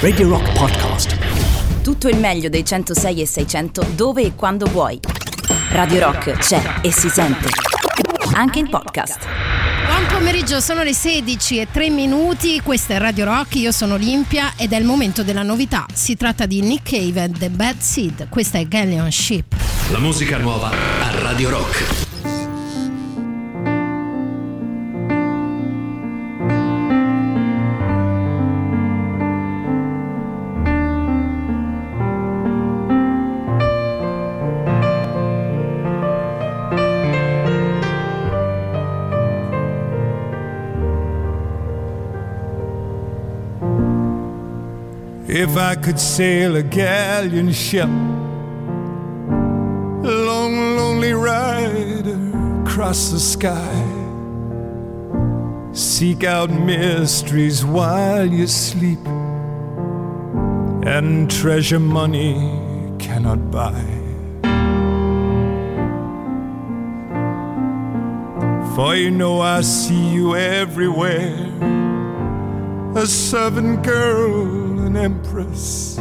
Radio Rock Podcast. Tutto il meglio dei 106 e 600 dove e quando vuoi. Radio Rock c'è e si sente. Anche in podcast. Buon pomeriggio, sono le 16 e 3 minuti, questa è Radio Rock, io sono Olimpia ed è il momento della novità. Si tratta di Nick Cave and The Bad Seed, questa è Galleon Ship. La musica nuova a Radio Rock. If I could sail a galleon ship, a long, lonely rider across the sky, seek out mysteries while you sleep, and treasure money cannot buy. For you know I see you everywhere, a servant girl an empress.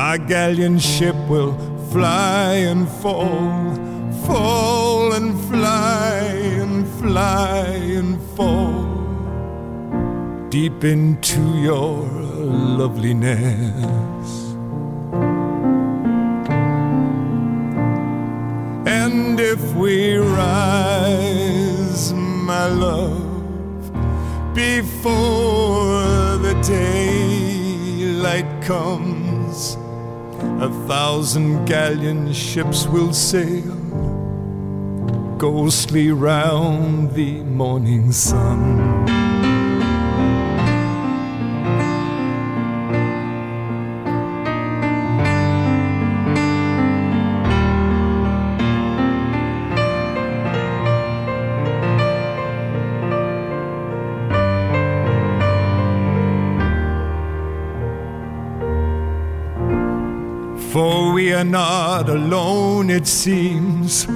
My galleon ship will fly and fall, fall and fly and fly and fall deep into your loveliness. And if we rise, my love, before the daylight comes, a thousand galleon ships will sail ghostly round the morning sun. Are not alone, it seems.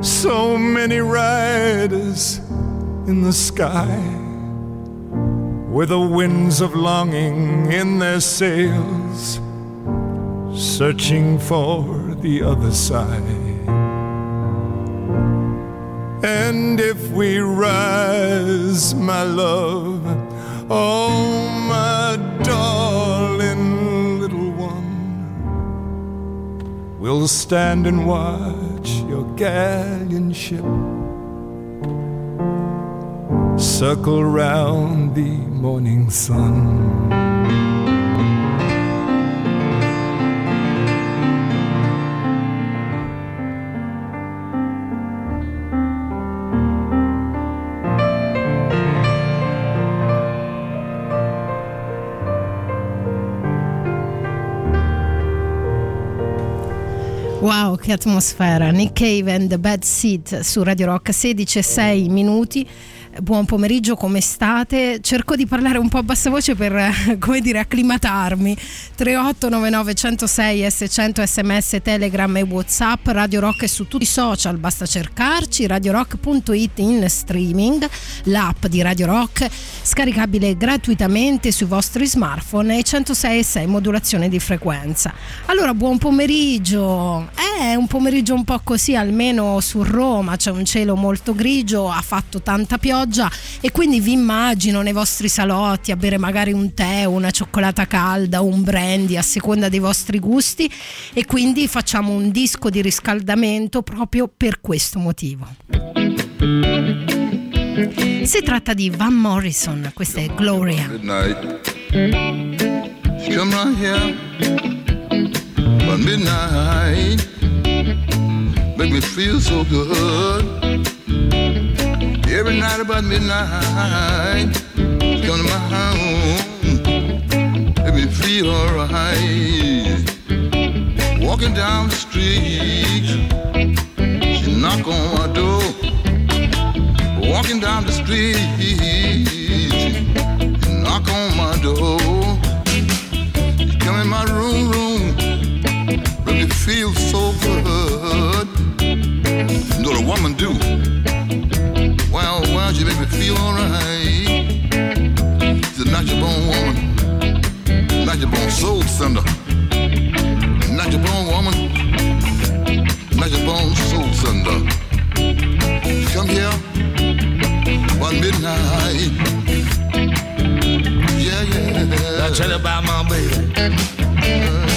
So many riders in the sky, with the winds of longing in their sails, searching for the other side. And if we rise, my love, oh, my darling we'll stand and watch your galleon ship circle round the morning sun. Wow, che atmosfera! Nick Cave and The Bad Seed su Radio Rock 16 e 6 minuti. Buon pomeriggio, come state? Cerco di parlare un po' a bassa voce per, come dire, acclimatarmi. 3899 106 S100 sms, telegram e whatsapp. Radio Rock è su tutti i social, basta cercarci. radiorock.it in streaming, l'app di Radio Rock, scaricabile gratuitamente sui vostri smartphone e 106 6 modulazione di frequenza. Allora, buon pomeriggio. È un pomeriggio un po' così, almeno su Roma c'è un cielo molto grigio, ha fatto tanta pioggia e quindi vi immagino nei vostri salotti a bere magari un tè, una cioccolata calda, un brandy a seconda dei vostri gusti e quindi facciamo un disco di riscaldamento proprio per questo motivo. Si tratta di Van Morrison, questa è Gloria. Come right here about midnight. Make me feel so good. Every night about midnight. She come to my home. Make me feel alright. Walking down the street. She knock on my door. Walking down the street. She knock on my door. You come in my room, room, me feel so good. You know what a woman do? me feel alright. She's a natural born woman, natural born soul sender, natural born woman, natural born soul sender. Come here one midnight. Yeah, yeah. I tell you about my baby. Uh,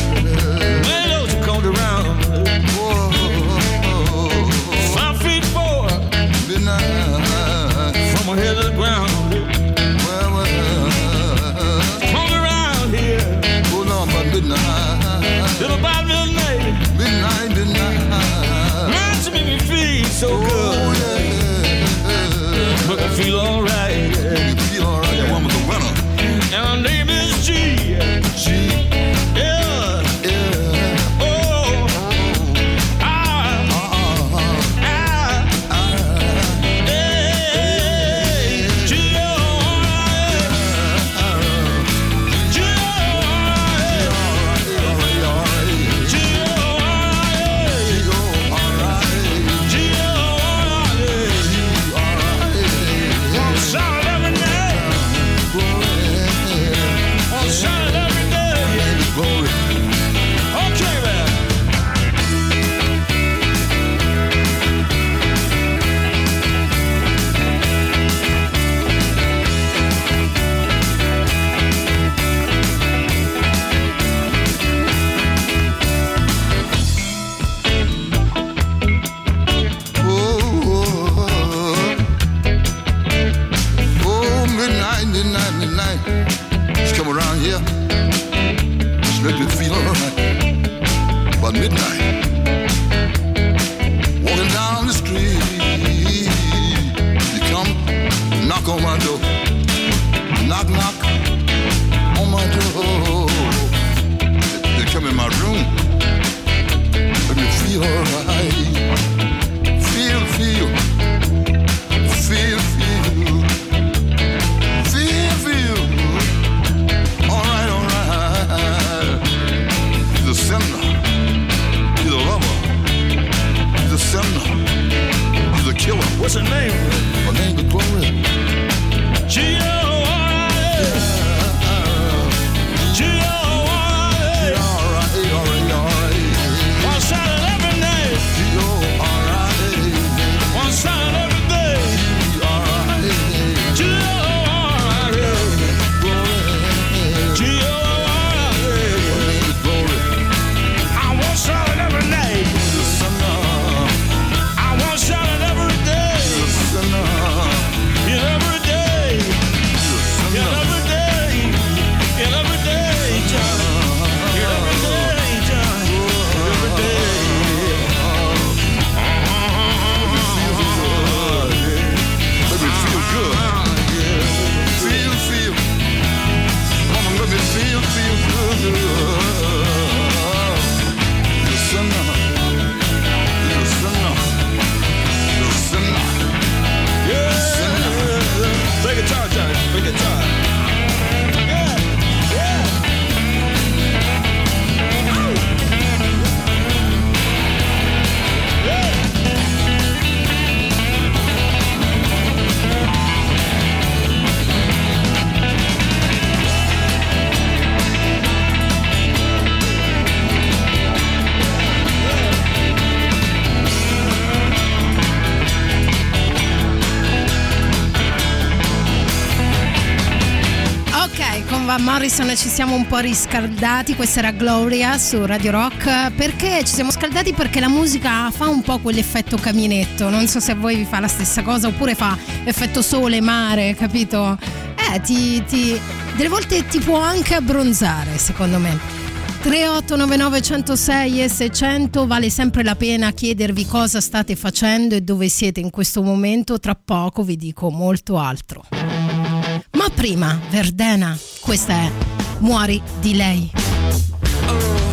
Morrison ci siamo un po' riscaldati, questa era Gloria su Radio Rock, perché ci siamo scaldati perché la musica fa un po' quell'effetto caminetto, non so se a voi vi fa la stessa cosa oppure fa effetto sole, mare, capito? Eh, ti, ti, delle volte ti può anche abbronzare secondo me. 3899 106 e 600 vale sempre la pena chiedervi cosa state facendo e dove siete in questo momento, tra poco vi dico molto altro. Ma prima, Verdena. Questa è Muori di lei. Oh.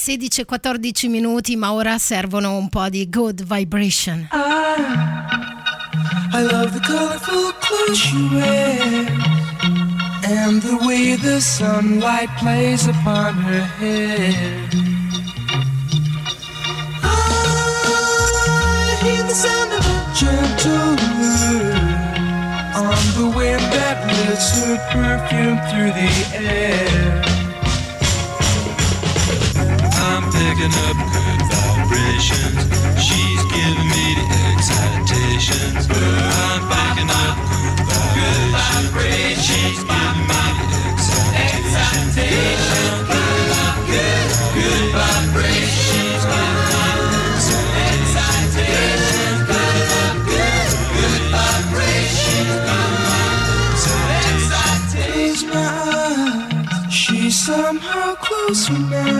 16-14 minuti, ma ora servono un po' di good vibration. I love the colorful clothes she wears and the way the sunlight plays upon her hair. I hear the sound of a gentle on the wind that lifts her perfume through the air. Picking up good vibrations. She's giving me the excitations. I'm picking up good vibrations. She's giving me the excitations. Good, good vibrations. She's giving me the excitations. Good, good vibrations. My eyes, she's somehow closer now.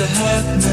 Vibrations are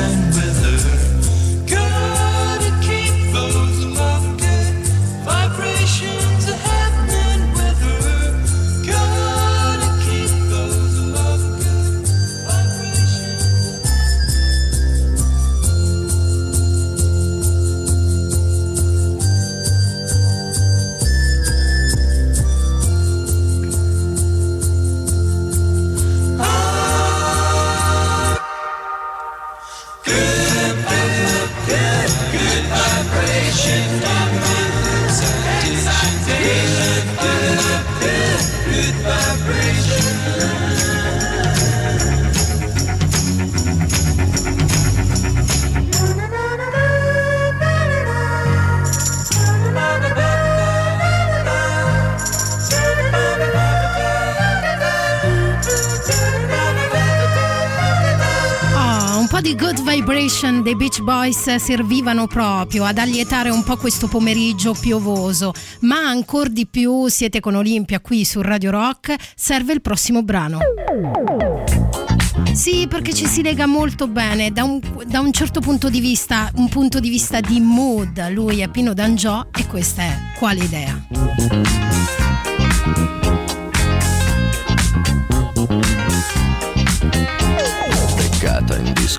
Servivano proprio ad allietare un po' questo pomeriggio piovoso, ma ancora di più siete con Olimpia qui su Radio Rock, serve il prossimo brano. Sì, perché ci si lega molto bene da un, da un certo punto di vista, un punto di vista di mood. Lui è Pino D'Angiò e questa è Quale idea?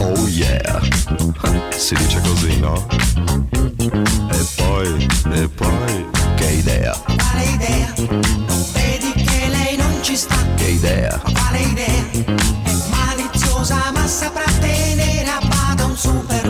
Oh yeah, si dice così, no? E poi, e poi, che idea, Quale idea? Non vedi che lei non ci sta? che idea, Quale idea? È maliziosa ma saprà tenere a bada un super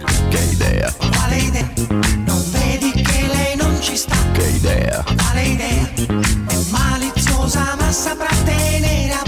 che idea, quale idea. Non vedi che lei non ci sta? Che idea, quale idea. È maliziosa ma saprà tenere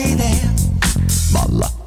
quale idea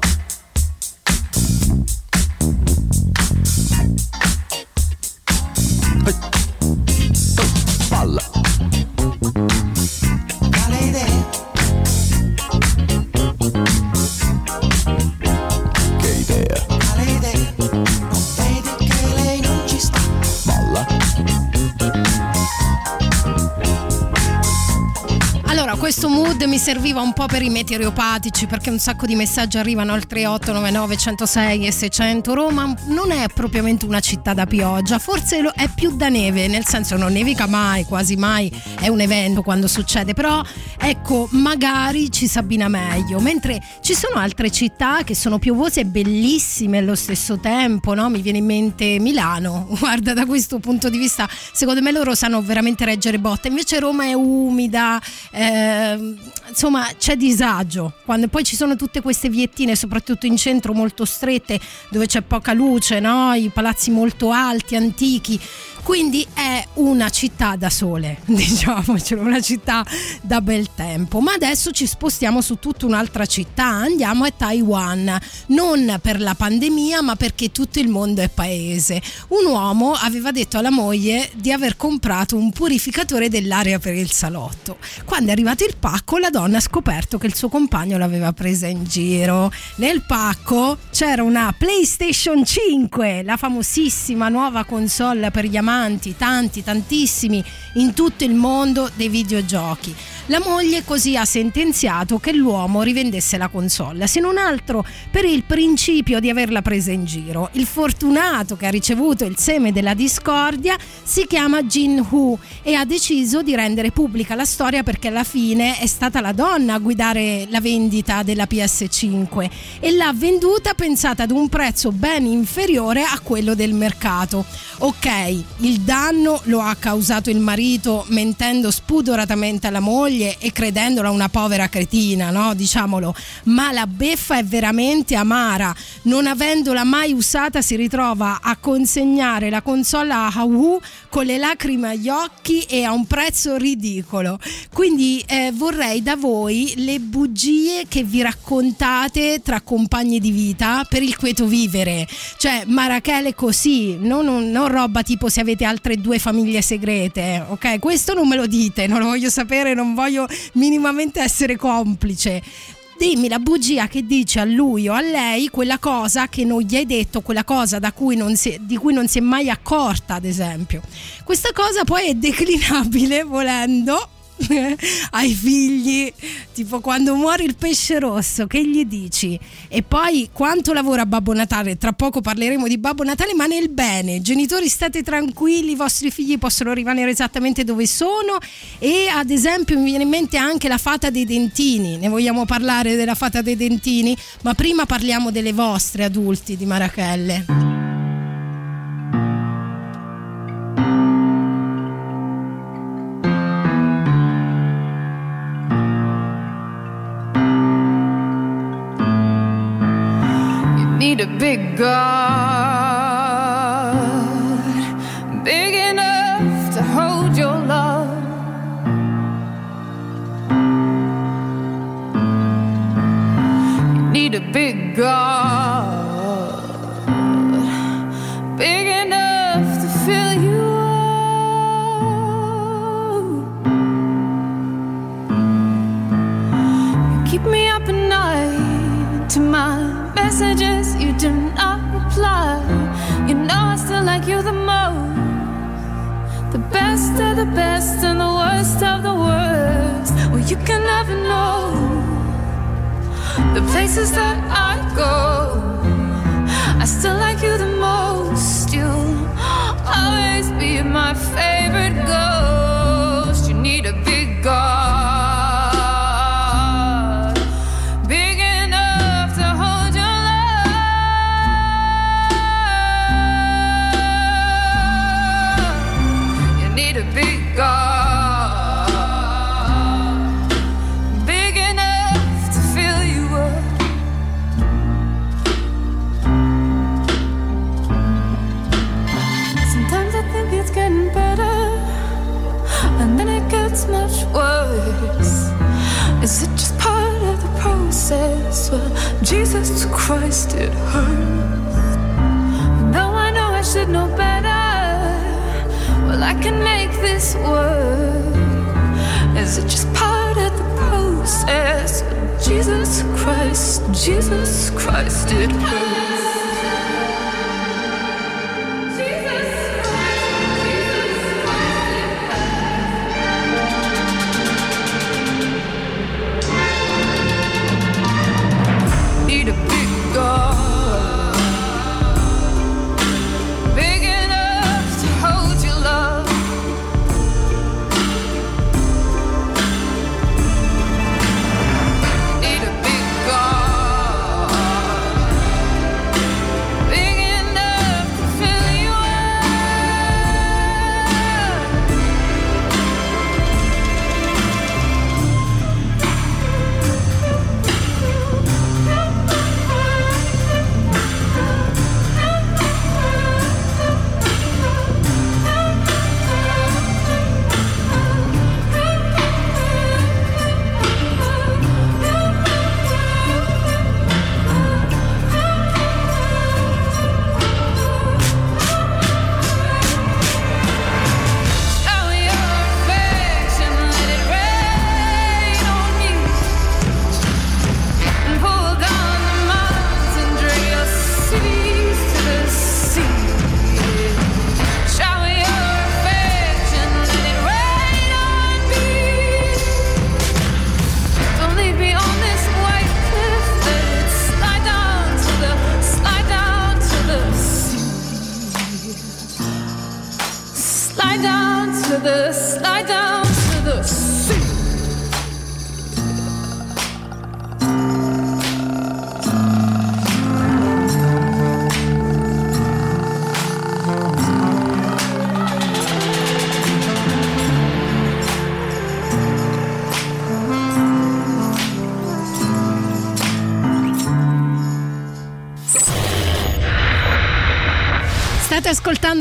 mi serviva un po' per i meteoropatici perché un sacco di messaggi arrivano al 3899 106 e 600. Roma non è propriamente una città da pioggia, forse è più da neve, nel senso non nevica mai, quasi mai, è un evento quando succede, però ecco, magari ci si abbina meglio, mentre ci sono altre città che sono piovose e bellissime allo stesso tempo, no? Mi viene in mente Milano, guarda da questo punto di vista, secondo me loro sanno veramente reggere botte, invece Roma è umida, ehm, insomma c'è disagio, quando poi ci sono tutte queste viettine, soprattutto in centro molto strette, dove c'è poca luce, no? I palazzi molto alti, antichi. Quindi è una città da sole, diciamocelo, una città da bel tempo. Ma adesso ci spostiamo su tutta un'altra città, andiamo a Taiwan, non per la pandemia, ma perché tutto il mondo è paese. Un uomo aveva detto alla moglie di aver comprato un purificatore dell'aria per il salotto. Quando è arrivato il pacco, la donna ha scoperto che il suo compagno l'aveva presa in giro. Nel pacco c'era una PlayStation 5, la famosissima nuova console per gli amanti, tanti, tantissimi in tutto il mondo dei videogiochi. La moglie così ha sentenziato che l'uomo rivendesse la console, se non altro per il principio di averla presa in giro. Il fortunato che ha ricevuto il seme della discordia si chiama Jin Hu e ha deciso di rendere pubblica la storia perché alla fine è stata la donna a guidare la vendita della PS5 e l'ha venduta pensata ad un prezzo ben inferiore a quello del mercato. Ok, il danno lo ha causato il marito mentendo spudoratamente alla moglie e credendola una povera cretina, no? Diciamolo, ma la beffa è veramente amara. Non avendola mai usata si ritrova a consegnare la console a Hawu con le lacrime agli occhi e a un prezzo ridicolo. Quindi eh, vorrei da voi le bugie che vi raccontate tra compagni di vita per il quieto vivere. Cioè, Marachele così, non, non- non roba tipo se avete altre due famiglie segrete, ok? Questo non me lo dite, non lo voglio sapere, non voglio minimamente essere complice. Dimmi la bugia che dice a lui o a lei quella cosa che non gli hai detto, quella cosa cui si- di cui non si è mai accorta, ad esempio. Questa cosa poi è declinabile volendo ai figli, tipo quando muore il pesce rosso, che gli dici? E poi quanto lavora Babbo Natale? Tra poco parleremo di Babbo Natale, ma nel bene. Genitori, state tranquilli, i vostri figli possono rimanere esattamente dove sono e ad esempio mi viene in mente anche la fata dei dentini. Ne vogliamo parlare della fata dei dentini, ma prima parliamo delle vostre adulti di Marachelle. Big God, the best and the worst of the worst. Well, you can never know the places that I go. I still like you the most. You'll always be my favorite ghost. Process? Well, Jesus Christ, it hurts. Though I know I should know better, well, I can make this work. Is it just part of the process? Jesus Christ, Jesus Christ, it hurts.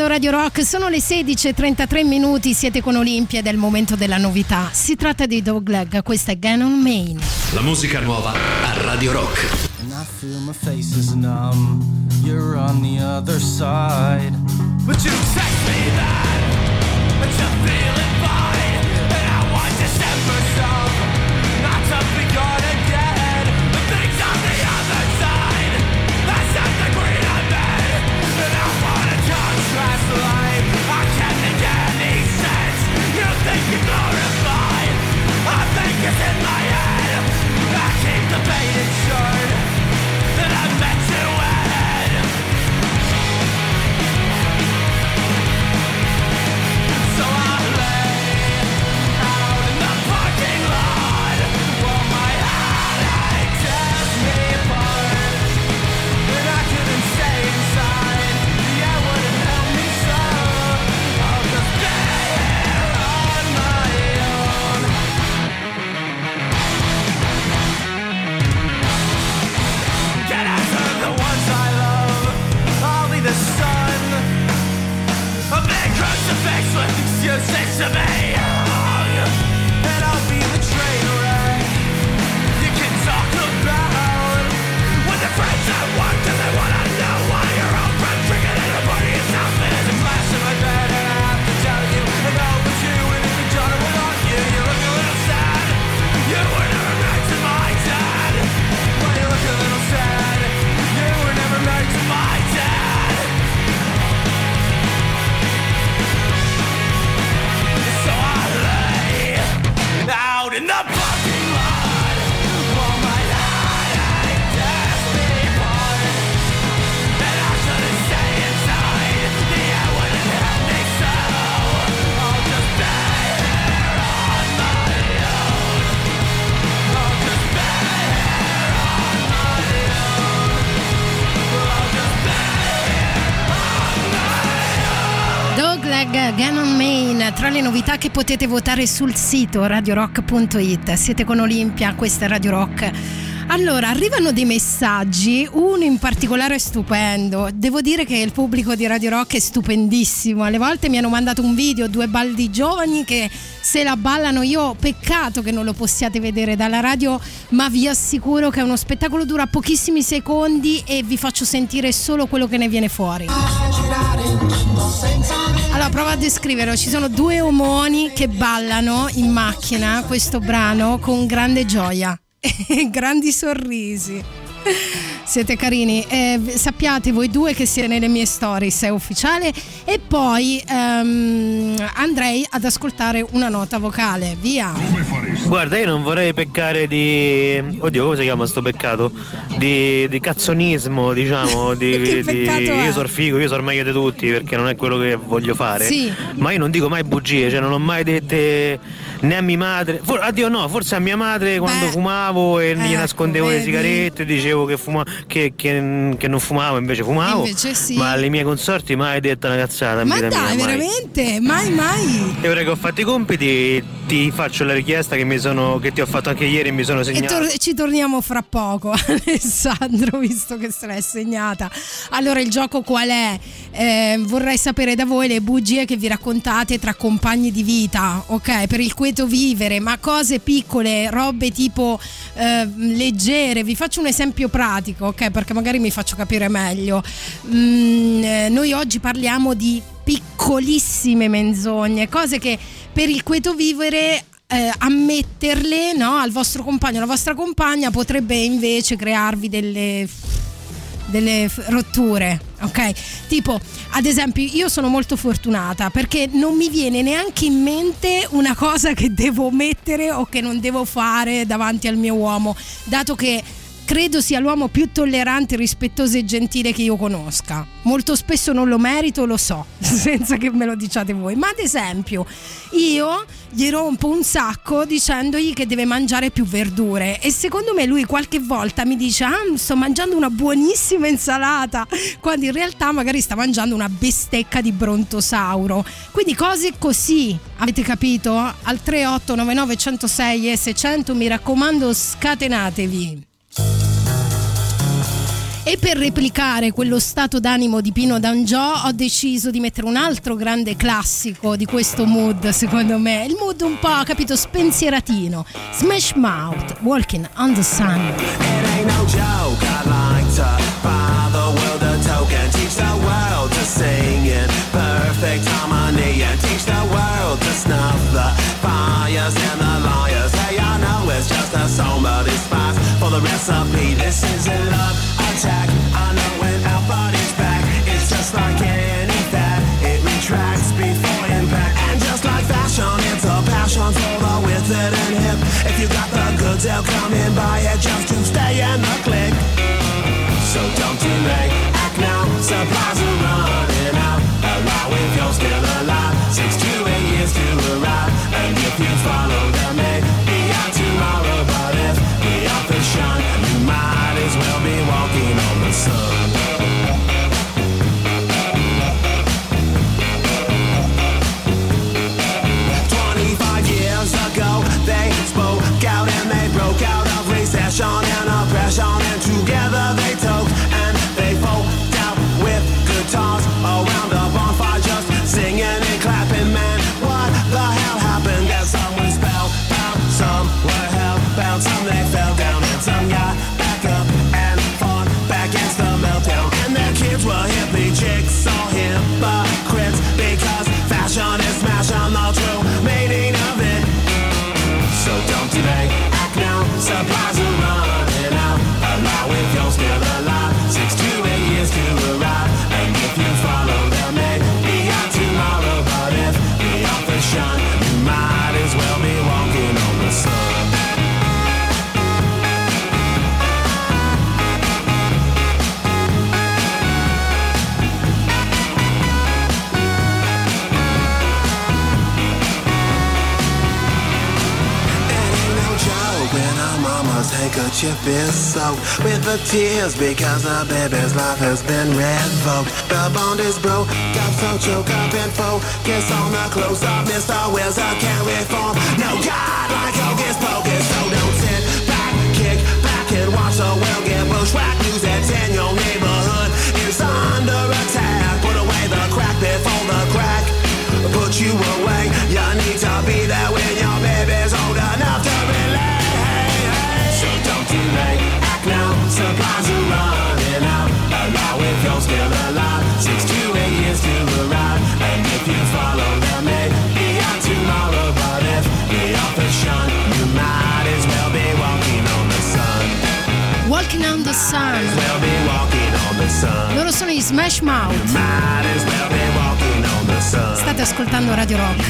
Ascoltando Radio Rock, sono le 16.33 minuti, siete con Olimpia ed è il momento della novità. Si tratta di Dog Leg, questa è Ganon Main. La musica nuova a Radio Rock. And I feel my face is numb. You're on the other side. But you text me that, but you're feeling fine. And I want for some, not to be gone again. The things on the other debated sure that I met you. affects what you said to me. Glorified. Gannon Main tra le novità che potete votare sul sito radiorock.it. Siete con Olimpia, questa è Radio Rock. Allora, arrivano dei messaggi, uno in particolare è stupendo. Devo dire che il pubblico di Radio Rock è stupendissimo. Alle volte mi hanno mandato un video, due baldi giovani che se la ballano. Io peccato che non lo possiate vedere dalla radio, ma vi assicuro che uno spettacolo dura pochissimi secondi e vi faccio sentire solo quello che ne viene fuori. Allora, prova a descriverlo. Ci sono due omoni che ballano in macchina questo brano con grande gioia e grandi sorrisi. Siete carini, eh, sappiate voi due che sia nelle mie stories, è ufficiale. E poi ehm, andrei ad ascoltare una nota vocale. Via. Guarda, io non vorrei peccare di. Oddio, come si chiama sto peccato? Di, di cazzonismo, diciamo. Di, di-? Io sono figo, io sono meglio di tutti perché non è quello che voglio fare. Sì. Ma io non dico mai bugie, cioè non ho mai dette né a mia madre. For- addio no, forse a mia madre quando fumavo e gli ecco, nascondevo le vedi? sigarette, dicevo che, fuma- che- che- che non fumavo, invece fumavo. Invece sì. Ma alle mie consorti mai detta una cazzata. Ma dai, mia, mai. veramente? Mai, mai. E ora che ho fatto i compiti ti faccio la richiesta che, mi sono, che ti ho fatto anche ieri e mi sono E segnato. tor- ci torniamo fra poco, Alessandro, visto che se l'è segnata. Allora, il gioco qual è? Eh, vorrei sapere da voi le bugie che vi raccontate tra compagni di vita, ok? Per il quieto vivere, ma cose piccole, robe tipo eh, leggere. Vi faccio un esempio pratico, ok? Perché magari mi faccio capire meglio. Mm, eh, noi oggi parliamo di piccolissime menzogne, cose che per il quieto vivere eh, ammetterle no, al vostro compagno, alla vostra compagna potrebbe invece crearvi delle delle rotture, ok? Tipo, ad esempio, io sono molto fortunata perché non mi viene neanche in mente una cosa che devo mettere o che non devo fare davanti al mio uomo, dato che credo sia l'uomo più tollerante, rispettoso e gentile che io conosca. Molto spesso non lo merito, lo so, senza che me lo diciate voi. Ma ad esempio, io gli rompo un sacco dicendogli che deve mangiare più verdure e secondo me lui qualche volta mi dice ah sto mangiando una buonissima insalata quando in realtà magari sta mangiando una bistecca di brontosauro quindi cose così avete capito? al 3899 106 e 600 mi raccomando scatenatevi e per replicare quello stato d'animo di Pino D'Angiò ho deciso di mettere un altro grande classico di questo mood, secondo me. Il mood un po', capito, spensieratino. Smash Mouth, Walking on the Sun. For. This is a love attack. I know when our body's back, it's just like any fat. It retracts before impact, and just like fashion, it's a passion for the withered and hip. If you got the goods, they'll come and buy it just handkerchief is soaked with the tears because the baby's life has been revoked. The bond is broke, got so choke up and focus on the close up. Mr. Wizard can't reform. No God like hocus pocus, so don't sit back, kick back and watch the world get bushwhacked. Use that in your neighborhood is under attack. Put away the crack before the crack put you away. You need to be there when Loro sono i Smash Mouth. State ascoltando Radio Rock.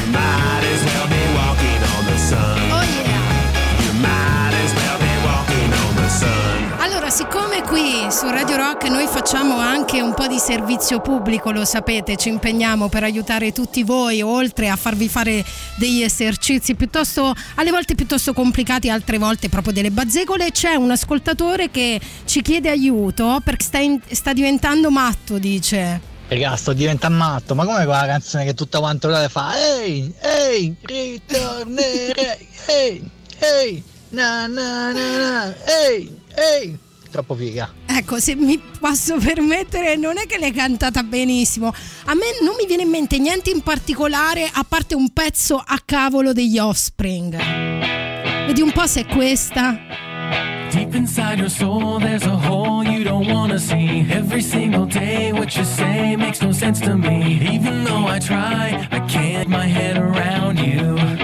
Allora, siccome qui su Radio Rock noi facciamo anche un po' di servizio pubblico, lo sapete, ci impegniamo per aiutare tutti voi, oltre a farvi fare degli esercizi piuttosto, alle volte piuttosto complicati, altre volte proprio delle bazzecole, c'è un ascoltatore che ci chiede aiuto perché sta, in- sta diventando matto, dice. Raga, sto diventando matto, ma come quella canzone che tutta quanta l'ora fa? Ehi, ehi, ritornerei, ehi, ehi, na na na na, ehi, ehi. Troppo figa. Ecco, se mi posso permettere, non è che l'hai cantata benissimo. A me non mi viene in mente niente in particolare, a parte un pezzo a cavolo degli Offspring. Vedi un po' se è questa. Deep inside your soul, there's a hole you don't wanna see. Every single day, what you say makes no sense to me. Even though I try, I can't get my head around you.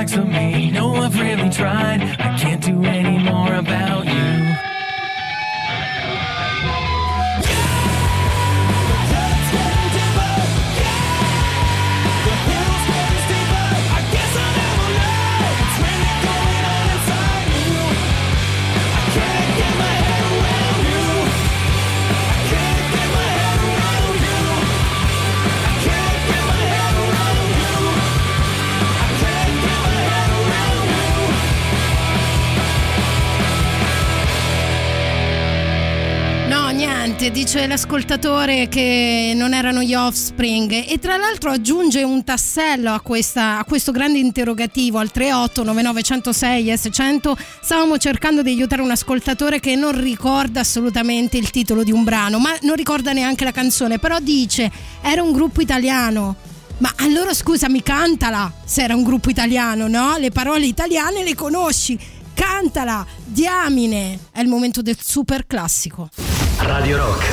Likes me. No, I've really tried. Niente, dice l'ascoltatore che non erano gli offspring e tra l'altro aggiunge un tassello a, questa- a questo grande interrogativo al 38 9906 S100. Stavamo cercando di aiutare un ascoltatore che non ricorda assolutamente il titolo di un brano, ma non ricorda neanche la canzone, però dice era un gruppo italiano. Ma allora scusami, cantala se era un gruppo italiano, no? Le parole italiane le conosci. Cantala, diamine. È il momento del super classico. Radio Rock.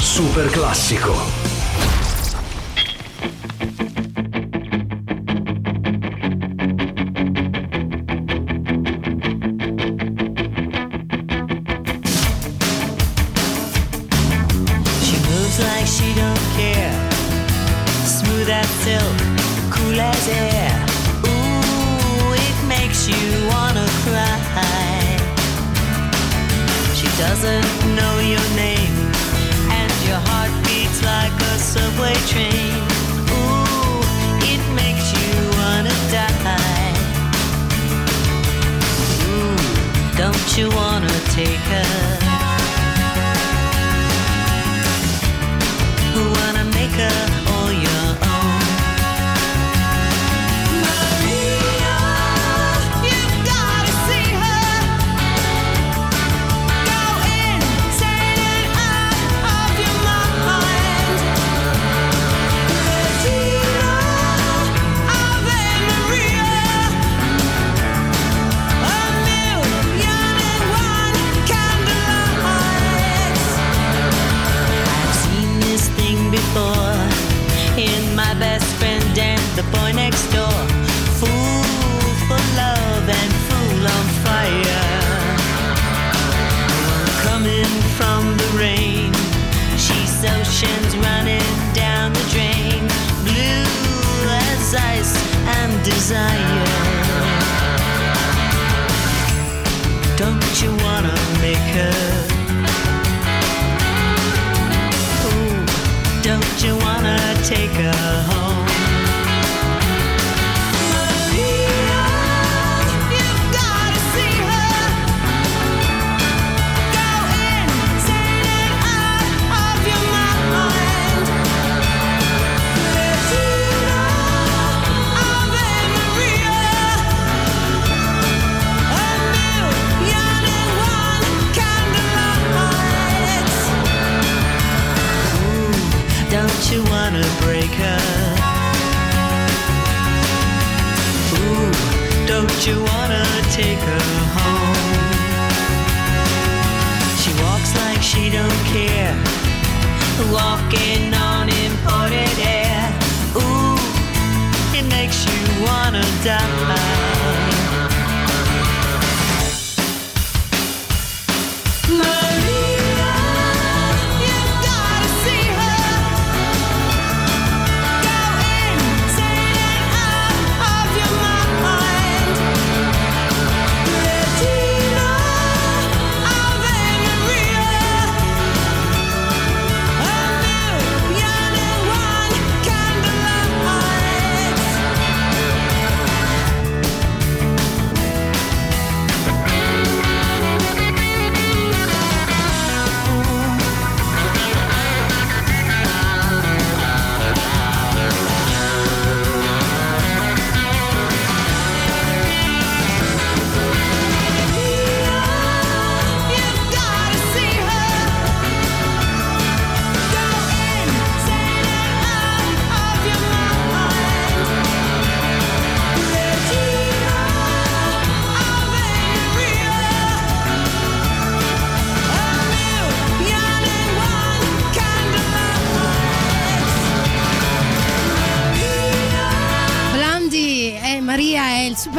Super classico.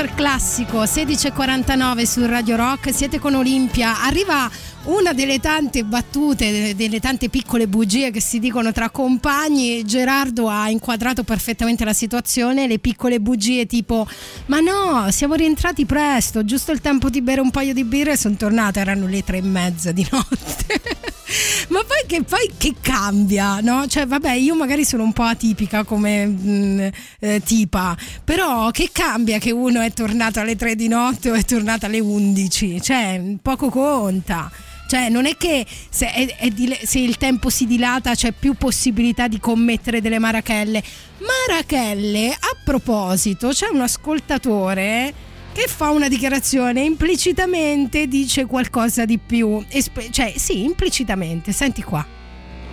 Super classico 16.49 su Radio Rock. Siete con Olimpia. Arriva una delle tante battute, delle, tante piccole bugie che si dicono tra compagni. Gerardo ha inquadrato perfettamente la situazione. Le piccole bugie tipo: Ma no, siamo rientrati presto, giusto il tempo di bere un paio di birre e sono tornata. Erano le tre e mezza di notte. Ma poi che, poi che cambia, no? Cioè, vabbè, io magari sono un po' atipica come mh, eh, tipa, però che cambia che uno è tornato alle 3 di notte o è tornato alle 11? Cioè, poco conta. Cioè, non è che se, è- è dile- se il tempo si dilata c'è più possibilità di commettere delle marachelle. Marachelle, a proposito, c'è un ascoltatore che fa una dichiarazione implicitamente dice qualcosa di più. Esp- cioè, sì, implicitamente. Senti qua.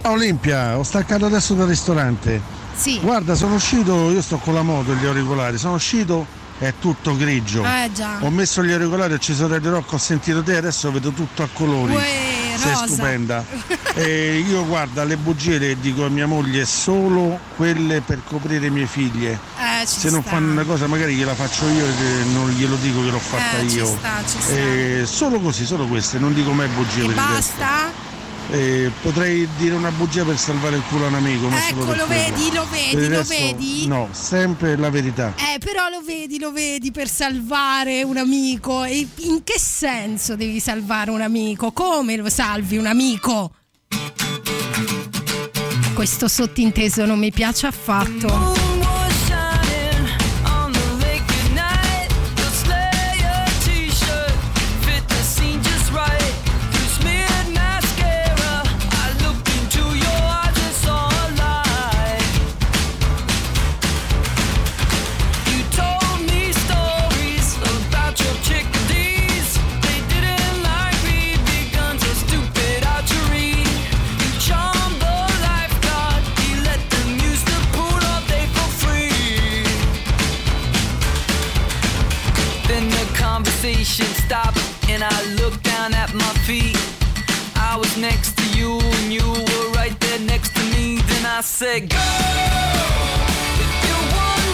Olimpia, ho staccato adesso dal ristorante. Sì. Guarda, sono uscito, io sto con la moto e gli auricolari, sono uscito, è tutto grigio. Eh, già. Ho messo gli auricolari, ho acceso Radio Rock, ho sentito te, adesso vedo tutto a colori. Uè, Sei rosa. stupenda. e io guarda, le bugie le dico a mia moglie solo quelle per coprire mie figlie. Eh, ci Se non sta. fanno una cosa magari gliela faccio io e non glielo dico che l'ho fatta Eh, ci io. sta, ci sta. E solo così, solo queste, non dico mai bugie E per il resto. Eh, potrei dire una bugia per salvare il culo a un amico, ma Ecco, lo vedi, lo vedi, lo vedi? No, sempre la verità. Eh, però lo vedi, lo vedi per salvare un amico. E in che senso devi salvare un amico? Come lo salvi un amico? Questo sottinteso non mi piace affatto. Stopped and I looked down at my feet. I was next to you and you were right there next to me. Then I said, Go! If you're wondering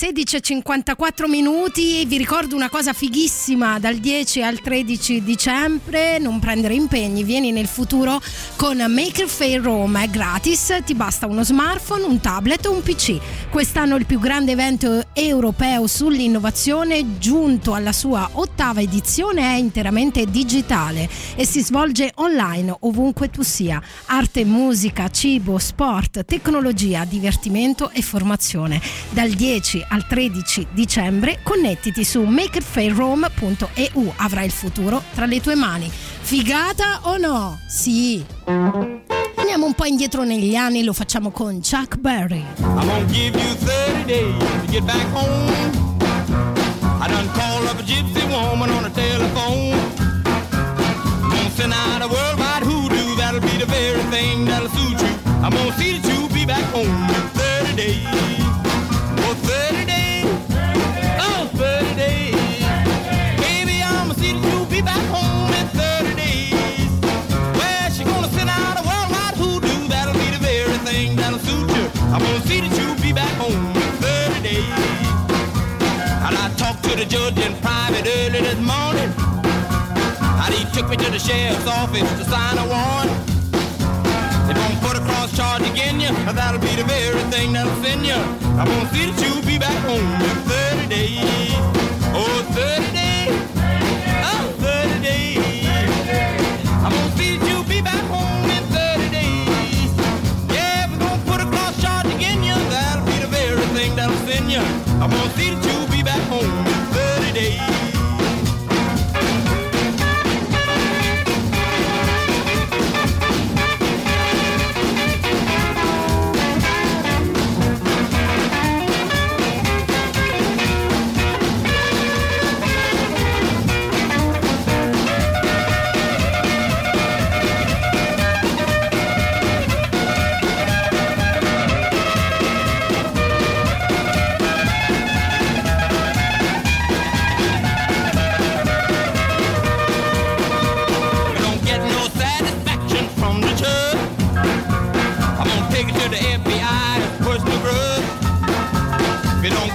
c'est 16:54 minuti. Vi ricordo una cosa fighissima dal 10 al 13 dicembre, non prendere impegni, vieni nel futuro con Maker Fair Roma, è gratis, ti basta uno smartphone, un tablet o un PC. Quest'anno il più grande evento europeo sull'innovazione giunto alla sua ottava edizione è interamente digitale e si svolge online ovunque tu sia. Arte, musica, cibo, sport, tecnologia, divertimento e formazione. Dal 10 al 13 dicembre connettiti su makerfairrome.eu. Avrai il futuro tra le tue mani. Figata o no? Sì. Andiamo un po' indietro negli anni, lo facciamo con Chuck Berry. I'm gonna give you 30 days to get back home. I done called up a gypsy woman on the telephone. Gonna send out a worldwide hoodoo, that'll be the very thing that'll suit you. I'm gonna see that you be back home to the judge in private early this morning. And he took me to the sheriff's office to sign a warrant. They gonna put a cross charge again you, and that'll be the very thing that'll send you. I'm gonna see that you'll be back home in 30 days. Oh, 30 days. Oh, 30 days. I'm gonna see that you be back home in 30 days. Yeah, we're gonna put a cross charge again you, that'll be the very thing that'll send you. Gonna see that you back home in 30 days.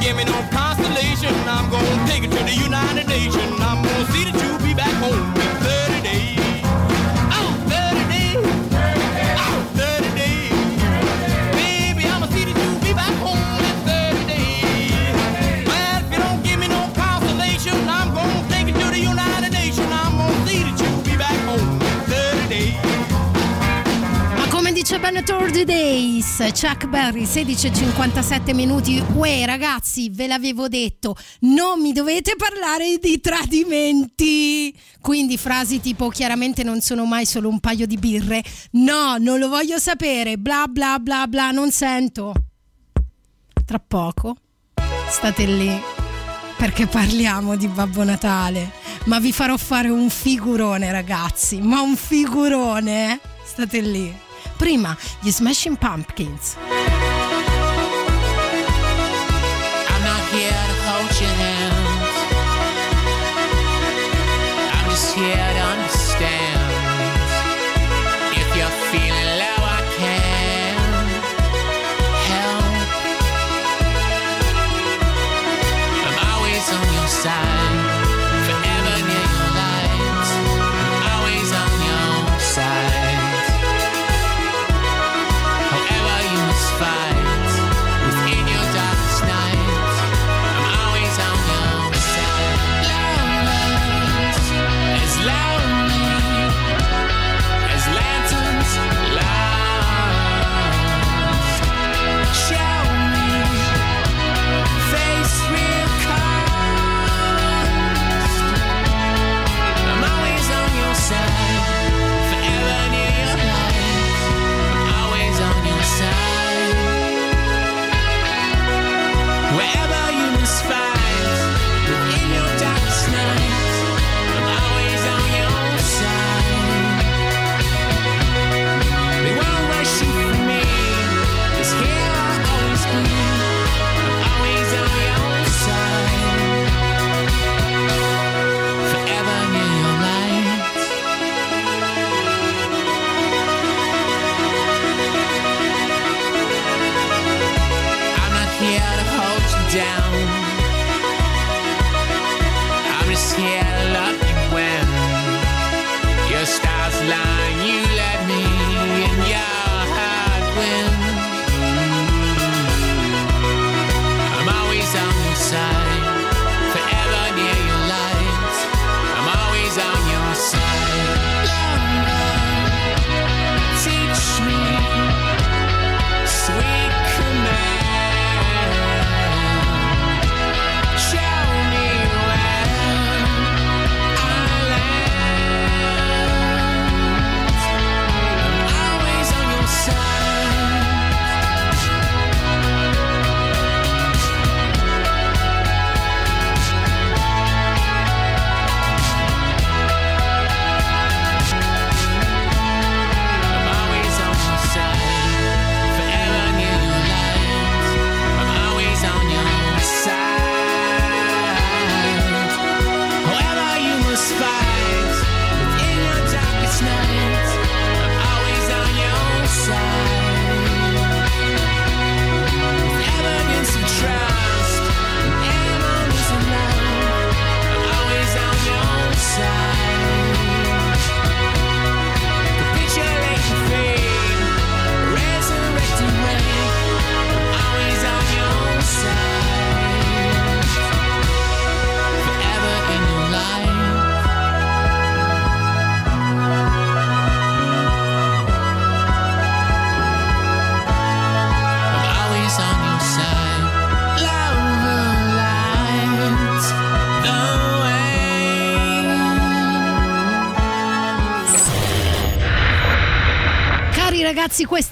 give me no Days, Chuck Berry, 16 e 57 minuti. Uè ragazzi, ve l'avevo detto, non mi dovete parlare di tradimenti. Quindi frasi tipo chiaramente non sono mai solo un paio di birre. No, non lo voglio sapere, bla bla bla bla, non sento. Tra poco state lì perché parliamo di Babbo Natale, ma vi farò fare un figurone ragazzi, ma un figurone. Eh? State lì prima gli Smashing Pumpkins.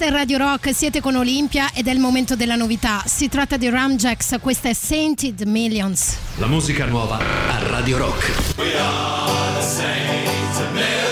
Questa è Radio Rock, siete con Olimpia ed è il momento della novità. Si tratta di Ramjax, questa è Sainted Millions. La musica nuova a Radio Rock. We are the Sainted Millions.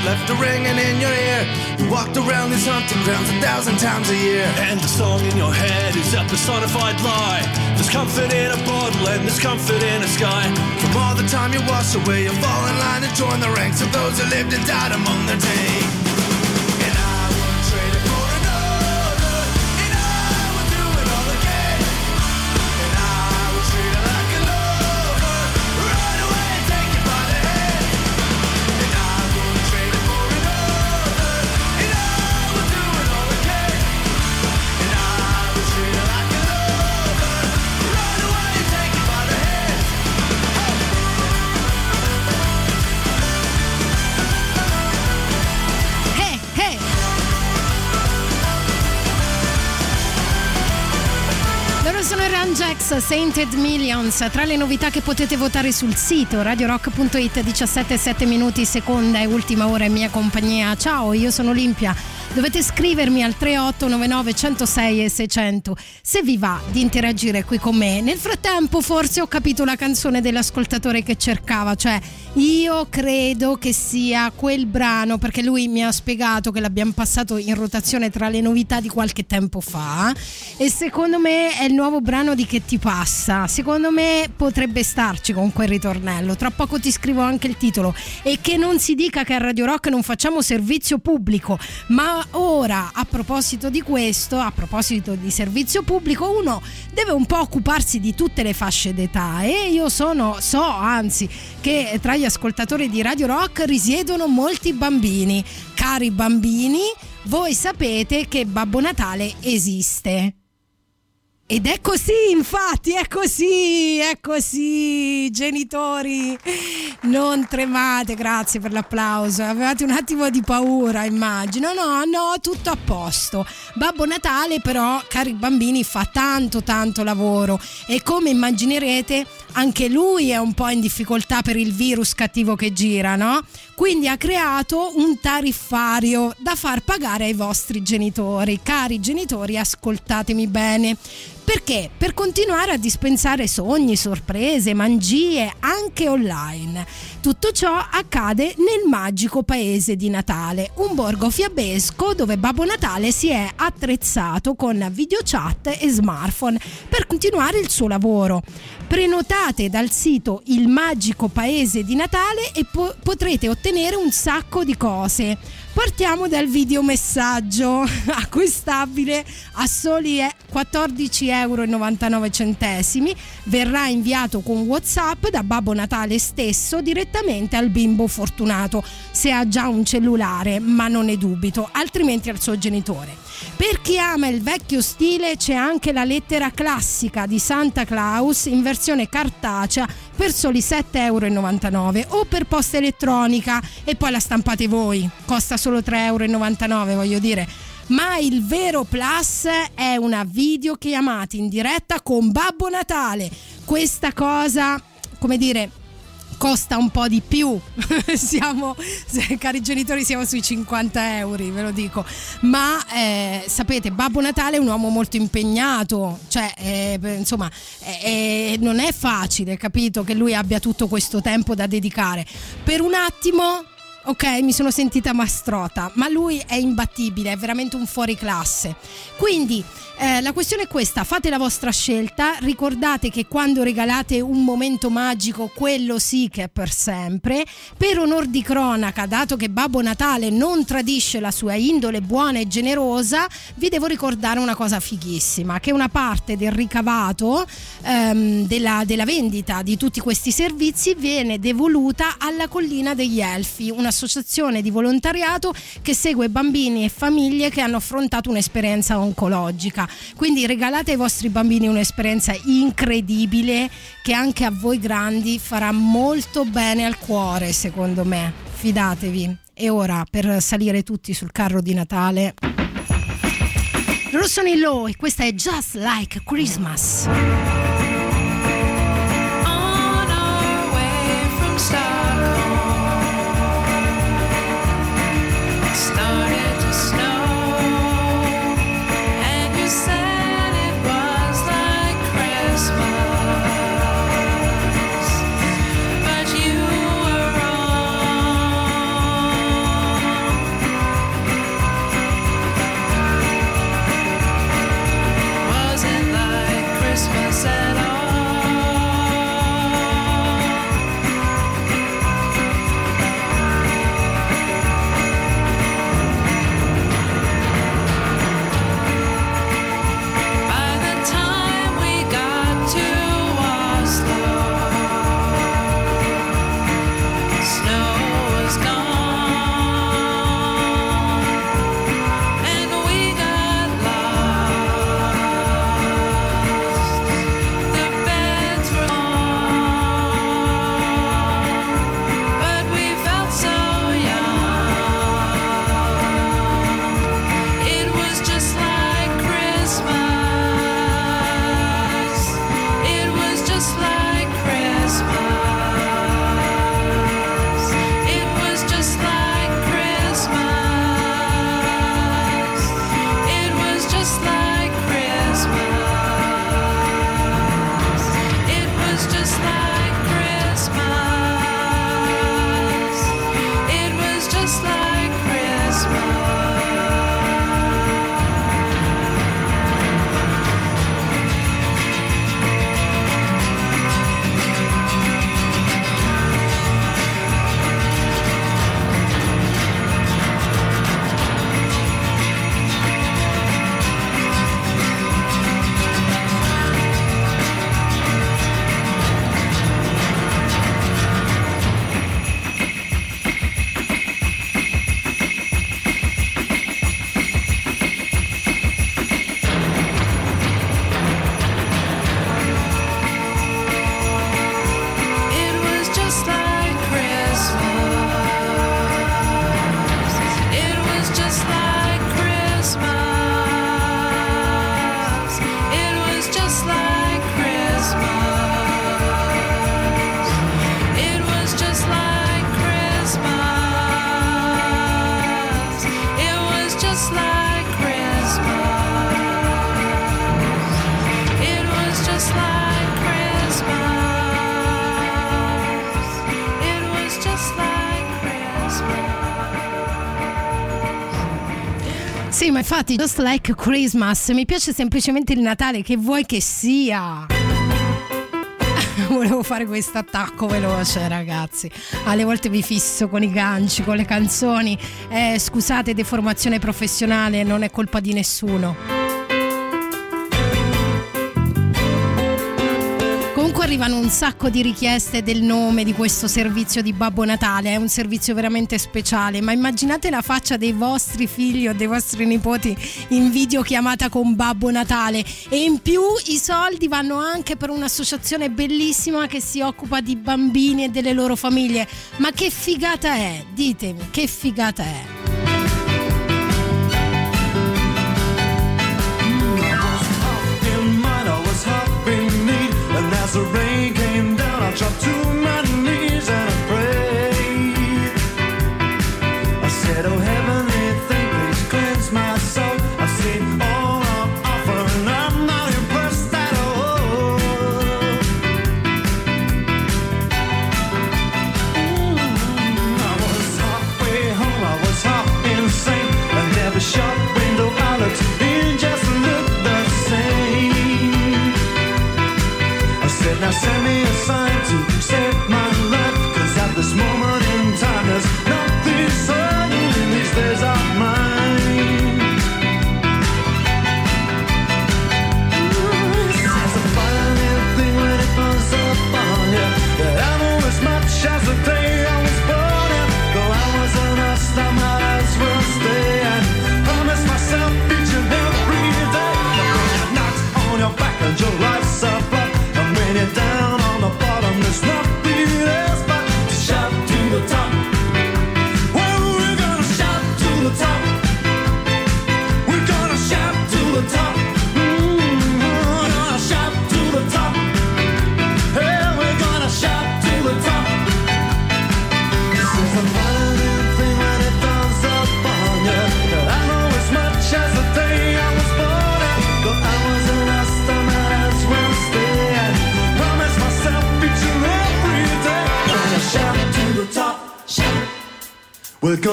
Answered left a ringing in your ear. You walked around these hunting grounds a thousand times a year. And the song in your head is a personified lie. There's comfort in a bottle and there's comfort in a sky. From all the time you washed away, you fall in line and join the ranks of those who lived and died among the day. Sainted Millions, tra le novità che potete votare sul sito radiorock.it 17 7 minuti seconda e ultima ora in mia compagnia. Ciao, io sono Olimpia. Dovete scrivermi al 3899 106 e 600 se vi va di interagire qui con me. Nel frattempo forse ho capito la canzone dell'ascoltatore che cercava, cioè io credo che sia quel brano perché lui mi ha spiegato che l'abbiamo passato in rotazione tra le novità di qualche tempo fa e secondo me è il nuovo brano di Che ti passa. Secondo me potrebbe starci con quel ritornello. Tra poco ti scrivo anche il titolo e che non si dica che a Radio Rock non facciamo servizio pubblico, ma ora a proposito di questo, a proposito di servizio pubblico, uno deve un po' occuparsi di tutte le fasce d'età e io sono so anzi che tra gli ascoltatori di Radio Rock risiedono molti bambini. Cari bambini, voi sapete che Babbo Natale esiste. Ed è così, infatti, è così, è così, genitori, non tremate, grazie per l'applauso, avevate un attimo di paura, immagino, no, no, tutto a posto. Babbo Natale però, cari bambini, fa tanto, tanto lavoro e come immaginerete anche lui è un po' in difficoltà per il virus cattivo che gira, no? Quindi ha creato un tariffario da far pagare ai vostri genitori. Cari genitori, ascoltatemi bene. Perché? Per continuare a dispensare sogni, sorprese, mangie anche online. Tutto ciò accade nel magico paese di Natale, un borgo fiabesco dove Babbo Natale si è attrezzato con videochat e smartphone per continuare il suo lavoro. Prenotate dal sito Il Magico Paese di Natale e po- potrete ottenere un sacco di cose. Partiamo dal videomessaggio acquistabile a soli eh, 14,99 euro. Verrà inviato con WhatsApp da Babbo Natale stesso direttamente al bimbo fortunato se ha già un cellulare, ma non ne dubito, altrimenti al suo genitore. Per chi ama il vecchio stile c'è anche la lettera classica di Santa Claus in versione cartacea per soli 7,99 euro o per posta elettronica e poi la stampate voi. Costa solo 3,99 euro, voglio dire. Ma il vero plus è una videochiamata in diretta con Babbo Natale. Questa cosa, come dire, costa un po' di più. siamo, cari genitori, siamo sui 50 euro, ve lo dico. Ma eh, sapete, Babbo Natale è un uomo molto impegnato, cioè, eh, insomma, eh, non è facile, capito, che lui abbia tutto questo tempo da dedicare. Per un attimo ok, mi sono sentita mastrota, ma lui è imbattibile, è veramente un fuori classe. Quindi eh, la questione è questa, fate la vostra scelta, ricordate che quando regalate un momento magico, quello sì che è per sempre. Per onor di cronaca, dato che Babbo Natale non tradisce la sua indole buona e generosa, vi devo ricordare una cosa fighissima, che una parte del ricavato ehm, della, della vendita di tutti questi servizi viene devoluta alla Collina degli Elfi, un'associazione di volontariato che segue bambini e famiglie che hanno affrontato un'esperienza oncologica. Quindi regalate ai vostri bambini un'esperienza incredibile che anche a voi grandi farà molto bene al cuore, secondo me. Fidatevi. E ora per salire tutti sul carro di Natale. In low e questa è Just Like Christmas. infatti, just like Christmas, mi piace semplicemente il Natale, che vuoi che sia? Volevo fare questo attacco veloce, ragazzi. Alle volte vi fisso con i ganci, con le canzoni. Eh, scusate, deformazione professionale, non è colpa di nessuno. arrivano un sacco di richieste del nome di questo servizio di Babbo Natale, è un servizio veramente speciale, ma immaginate la faccia dei vostri figli o dei vostri nipoti in videochiamata con Babbo Natale e in più i soldi vanno anche per un'associazione bellissima che si occupa di bambini e delle loro famiglie. Ma che figata è? Ditemi, che figata è? as the rain came down, I jumped to Now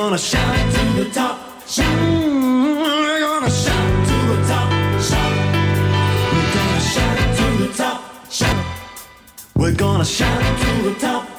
gonna shout to the top. shout! We're gonna shout to the top. shout! We're gonna shout to the top. shout! We're gonna shout to the top.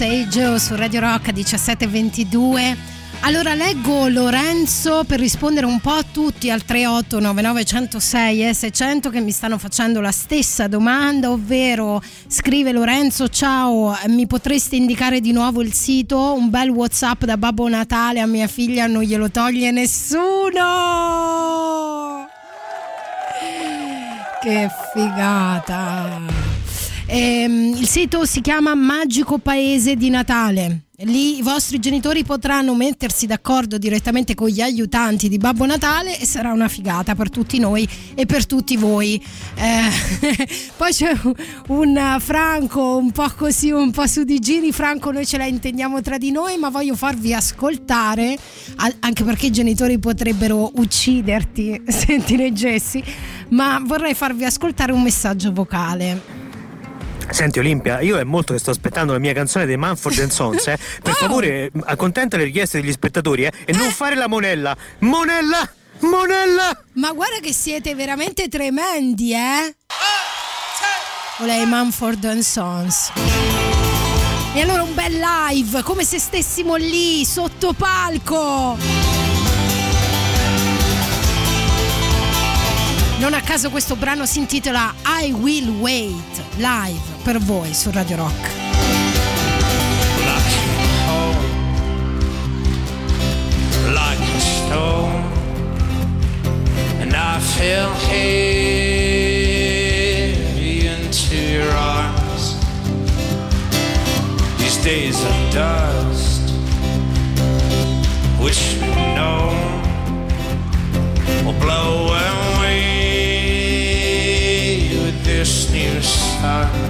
E Joe su Radio Rock 1722. Allora leggo Lorenzo per rispondere un po' a tutti al 3899106 e 600 che mi stanno facendo la stessa domanda, ovvero scrive Lorenzo ciao, mi potreste indicare di nuovo il sito? Un bel Whatsapp da Babbo Natale a mia figlia non glielo toglie nessuno. Che figata! Ehm, il sito si chiama Magico Paese di Natale. Lì i vostri genitori potranno mettersi d'accordo direttamente con gli aiutanti di Babbo Natale e sarà una figata per tutti noi e per tutti voi. Eh, poi c'è un, Franco un po' così, un po' su di giri. Franco, noi ce la intendiamo tra di noi, ma voglio farvi ascoltare, anche perché i genitori potrebbero ucciderti se ti leggessi, ma vorrei farvi ascoltare un messaggio vocale. Senti Olimpia, io è molto che sto aspettando la mia canzone dei Manford Sons, eh. Per favore, accontenta le richieste degli spettatori, eh, e non fare la monella. Monella! Monella! Ma guarda che siete veramente tremendi, eh? Volei Manford and Sons. E allora un bel live, come se stessimo lì, sotto palco. Non a caso questo brano si intitola I Will Wait, live per voi su Radio Rock. days of dust, which we know will blow away with this new sun.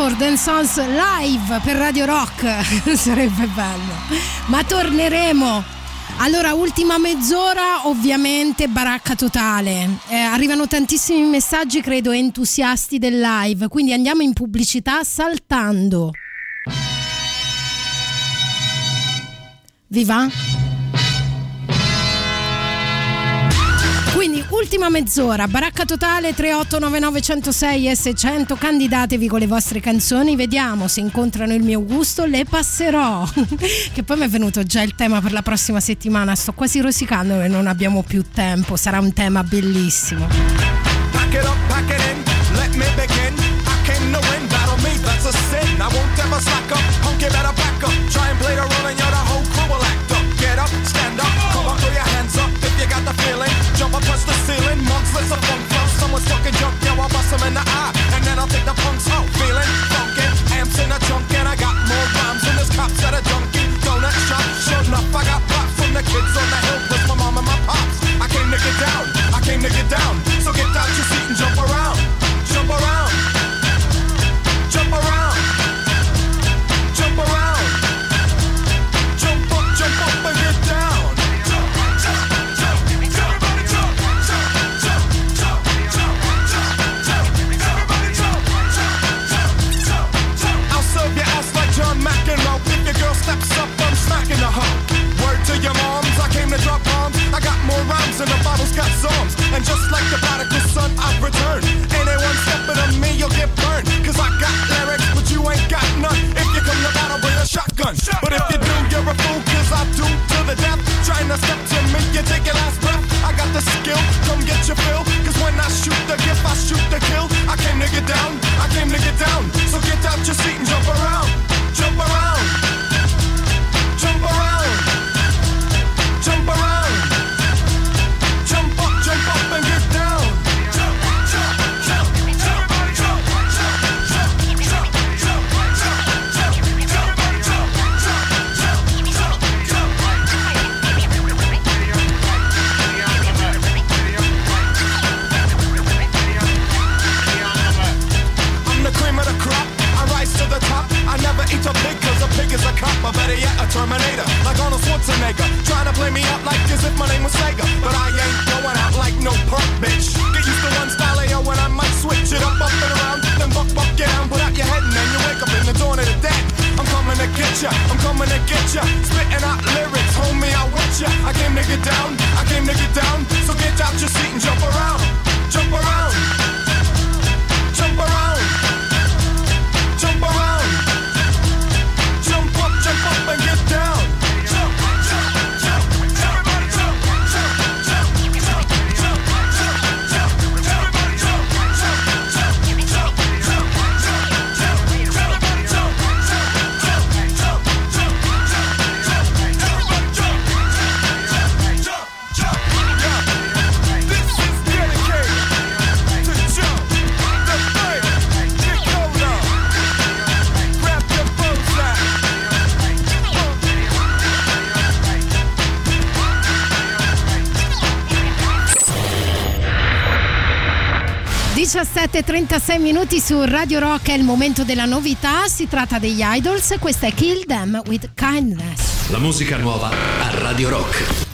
Manford and Sons live per Radio Rock. Sarebbe bello. Ma torneremo. Allora, ultima mezz'ora, ovviamente baracca totale. Eh, arrivano tantissimi messaggi, credo, entusiasti del live, quindi andiamo in pubblicità saltando. Vi va? Quindi ultima mezz'ora, baracca totale 3899 106 e 600, candidatevi con le vostre canzoni, vediamo se incontrano il mio gusto, le passerò. che poi mi è venuto già il tema per la prossima settimana, sto quasi rosicando e non abbiamo più tempo, sarà un tema bellissimo. Pack it up, pack it in, let me begin. I came to win, battle me, that's a sin. I won't ever slack up, punk, better back up. Try and play the role and you're Someone's fucking jump, yo, I'll bust 'em in the eye. And then I'll take the punks out, feeling funky. Amps in a trunk and I got more rhymes than this cops at a junkie. Donut shop, sure enough, I got props from the kids on the hill, plus my mom and my pops. I came to get down, I came to get down. Got songs. And just like the prodigal son, I've returned. Anyone stepping on me, you'll get burned. Cause I got lyrics, but you ain't got none. If you come to battle, bring a shotgun. But if you do, you're a fool, cause I do to the death. Trying to step to me, you take your last breath. I got the skill, come get your fill. Cause when I shoot the gift, I shoot the kill. I came to get down, I came to get down. Terminator. Like Arnold Schwarzenegger. Trying to play me out like as if my name was Sega. But I ain't going out like no perk, bitch. Get used to one style AO when I might switch it up, up and around. Then buck, buck, get down. Put out your head and then you wake up in the dawn of the dead. I'm coming to get ya. I'm coming to get ya. Spitting out lyrics. Homie, I with ya. I came to get down. I came to get down. So get out your seat and jump around. Jump around. 17:36 minuti su Radio Rock è il momento della novità, si tratta degli Idols, questa è Kill Them with Kindness. La musica nuova a Radio Rock.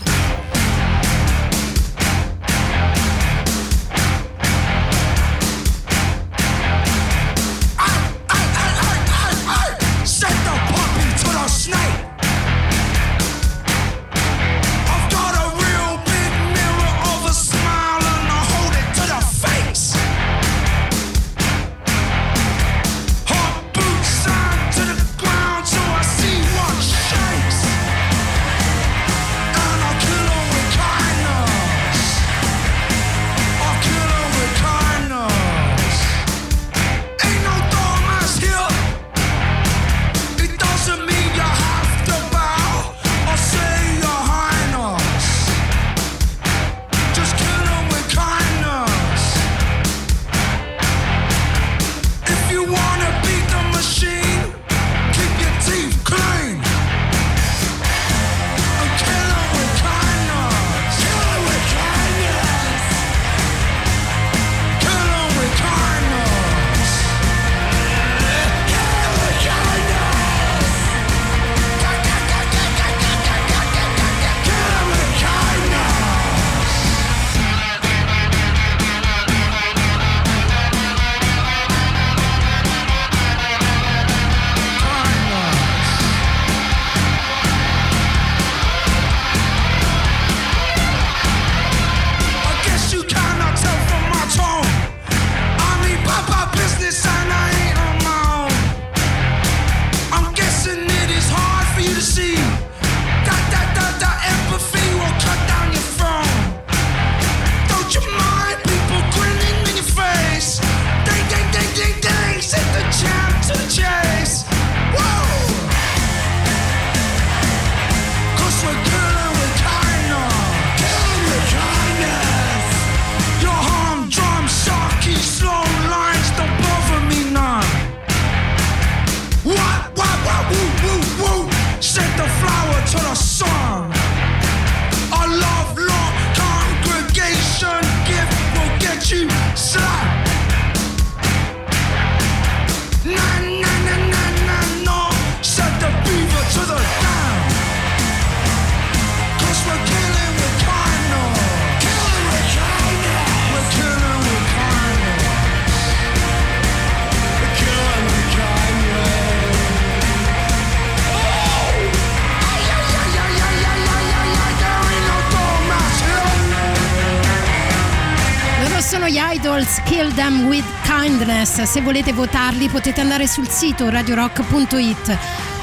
Kill Them With Kindness. Se volete votarli potete andare sul sito radiorock.it.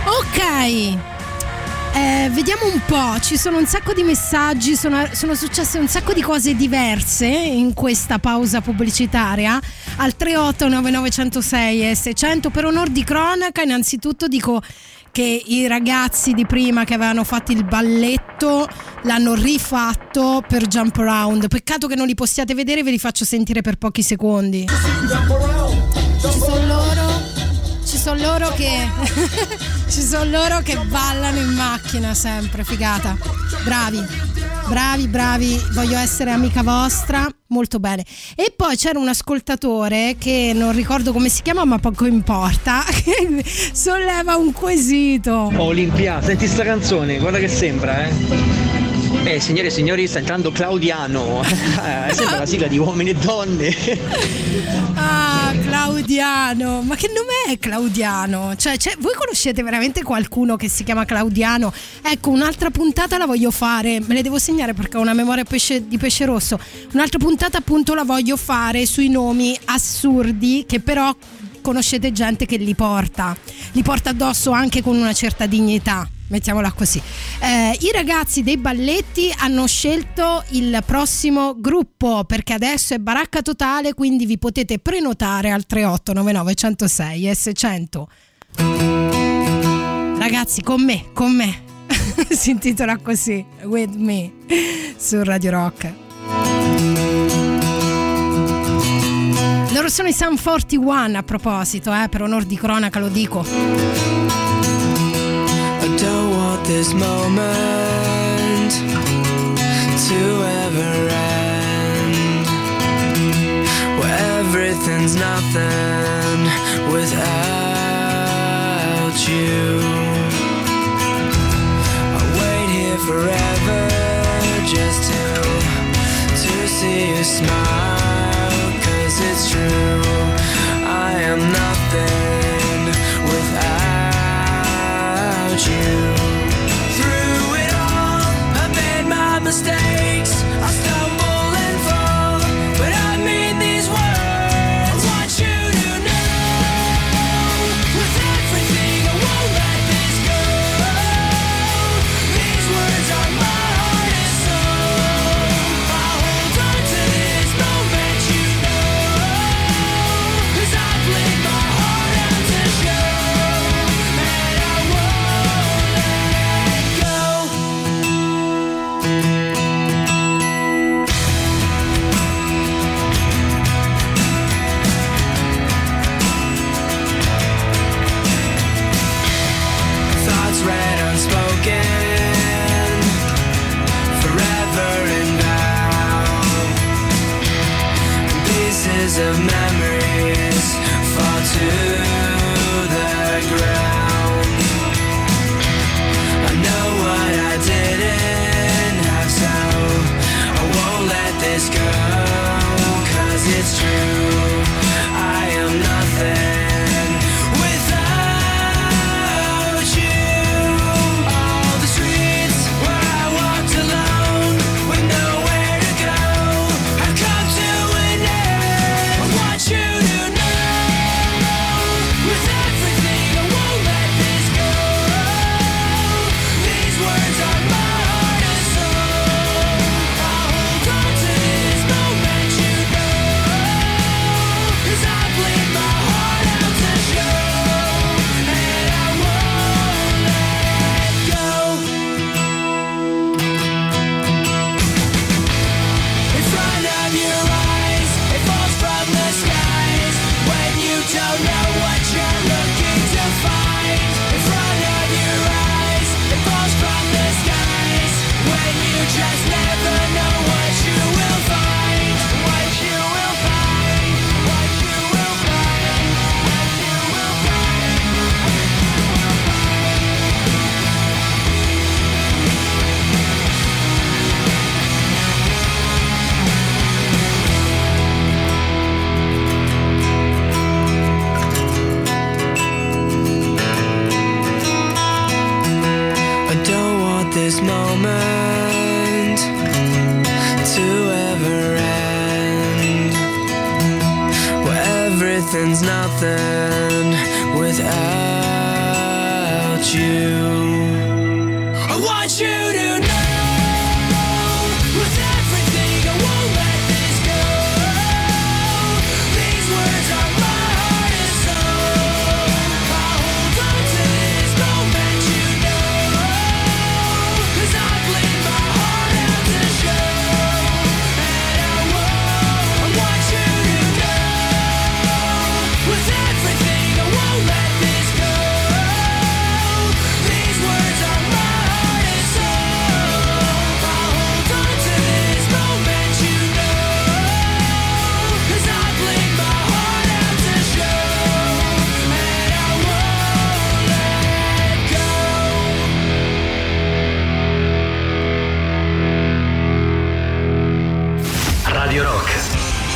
Ok. Eh, vediamo un po', ci sono un sacco di messaggi, sono, sono successe un sacco di cose diverse in questa pausa pubblicitaria. Al 3899106 e 600 per onor di cronaca, innanzitutto dico che i ragazzi di prima che avevano fatto il balletto l'hanno rifatto per Jump Around. Peccato che non li possiate vedere, ve li faccio sentire per pochi secondi. Loro, ci sono loro che ci sono loro che ballano in macchina sempre, figata. Bravi. Bravi, bravi, voglio essere amica vostra, molto bene. E poi c'era un ascoltatore che non ricordo come si chiama, ma poco importa, che solleva un quesito. Olimpia, senti sta canzone, guarda che sembra, eh. Eh, signore e signori, sta entrando Claudiano. Eh, sembra la sigla di uomini e donne. Ah, Claudiano, ma che nome è Claudiano? Cioè, cioè, voi conoscete veramente qualcuno che si chiama Claudiano? Ecco, un'altra puntata la voglio fare, me le devo segnare perché ho una memoria pesce- di pesce rosso. Un'altra puntata appunto la voglio fare sui nomi assurdi che però conoscete gente che li porta, li porta addosso anche con una certa dignità. Mettiamola così. Eh, I ragazzi dei balletti hanno scelto il prossimo gruppo perché adesso è baracca totale, quindi vi potete prenotare al 3899 106 e 600. Ragazzi, con me, con me. si intitola così, With Me, su Radio Rock. Loro sono i Sun 41 a proposito, eh, per onor di cronaca lo dico. This moment to ever end. Where everything's nothing without you. I wait here forever just to to see you smile. Cause it's true. I am nothing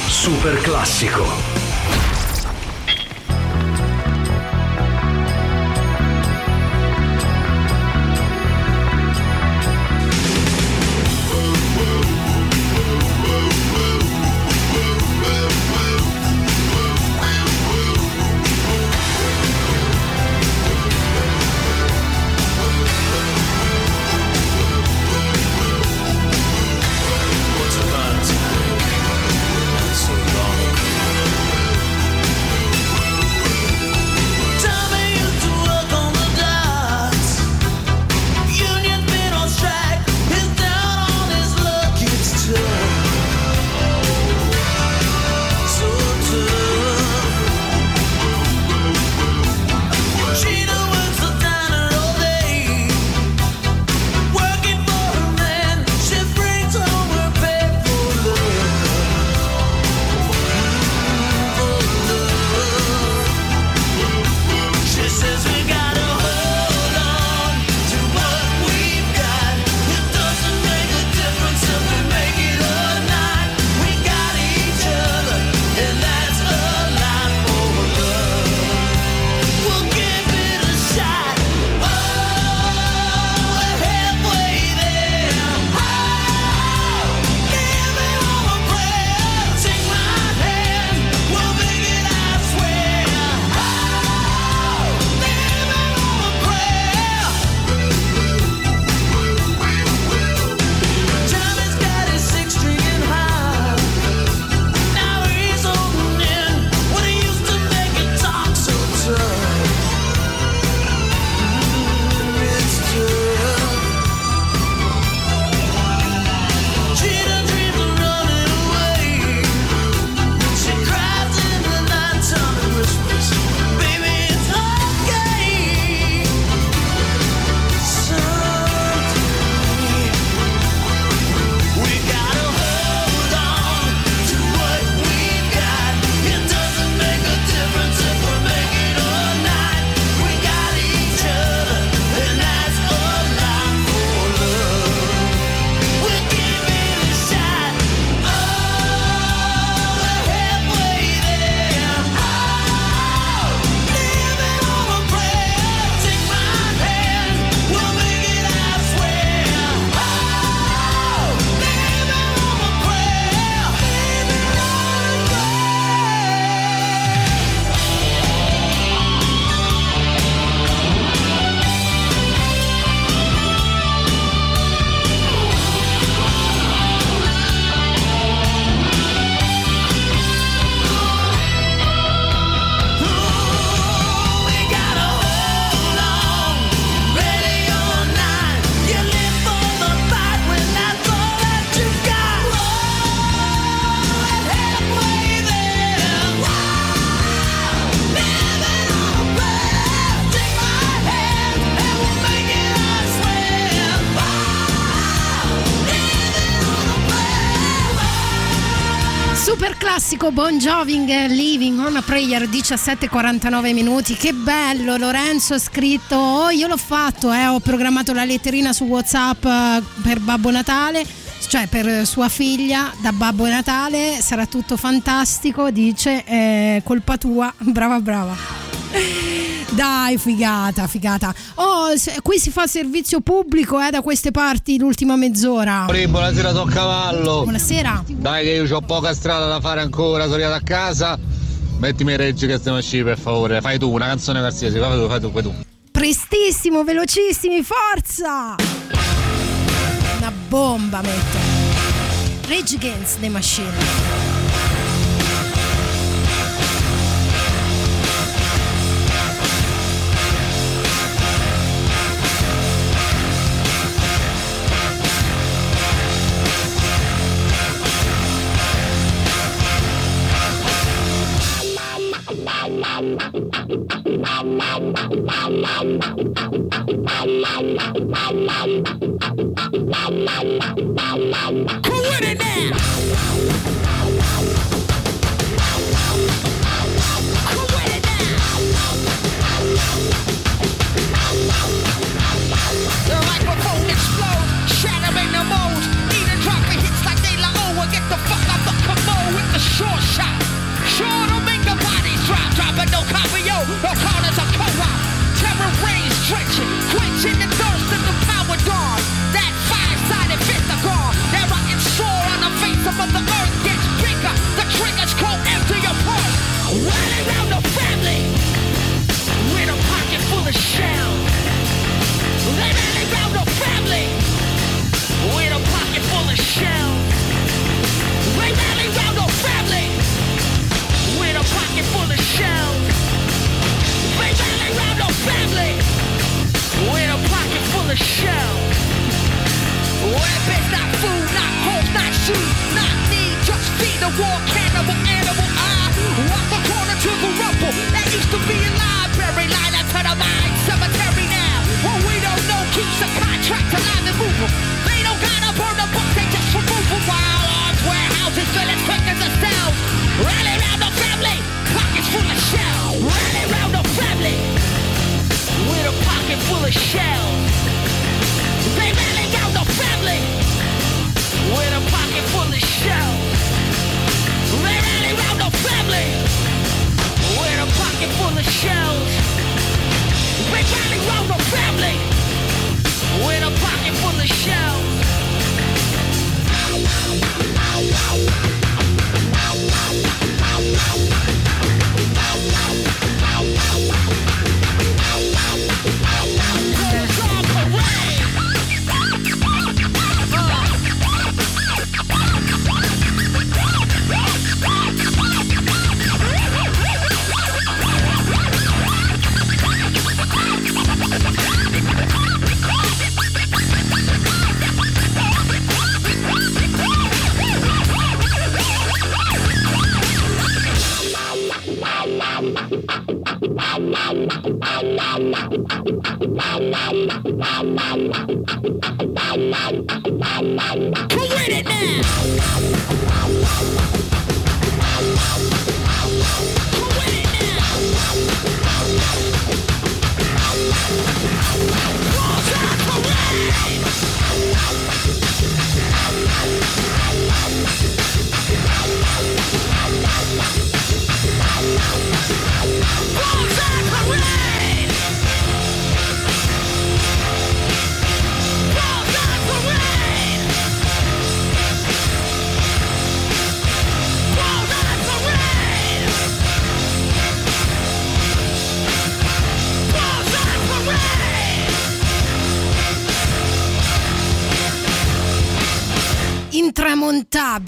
Super classico. classico Bon Joving Living on a Prayer 17:49 minuti. Che bello, Lorenzo ha scritto, oh, io l'ho fatto, eh, ho programmato la letterina su WhatsApp eh, per Babbo Natale, cioè per eh, sua figlia da Babbo Natale, sarà tutto fantastico, dice eh, colpa tua. Brava, brava. Dai, figata, figata. Oh, qui si fa servizio pubblico eh, da queste parti l'ultima mezz'ora. Buonasera, so cavallo. Buonasera. Dai, che io ho poca strada da fare ancora, sono arrivato a casa. Mettimi i reggi che stiamo a sci, per favore. Fai tu una canzone qualsiasi, fai tu, fai tu, fai tu. Prestissimo, velocissimi, forza! Una bomba metto. Rage Against the Machine. Who with it now? Full of shells. Weapons, not food, not homes, not shoes, not need, just feed the war cannibal animal. I walk the corner to the rubble that used to be a library, line up to the mine cemetery now. What we don't know keeps the contract alive and moving. They don't gotta burn the book, they just remove them. While arms, warehouses fill as quick as the cells. Rally round the family, pockets full of shells. Rally round the family with a pocket full of shells. They family with a pocket full of shells. They round the family with a pocket full of shells. They family with a pocket full of shells.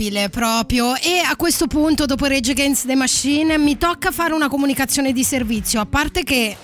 Intramontabile proprio. E a questo punto dopo Rage Against the Machine mi tocca fare una comunicazione di servizio. A parte che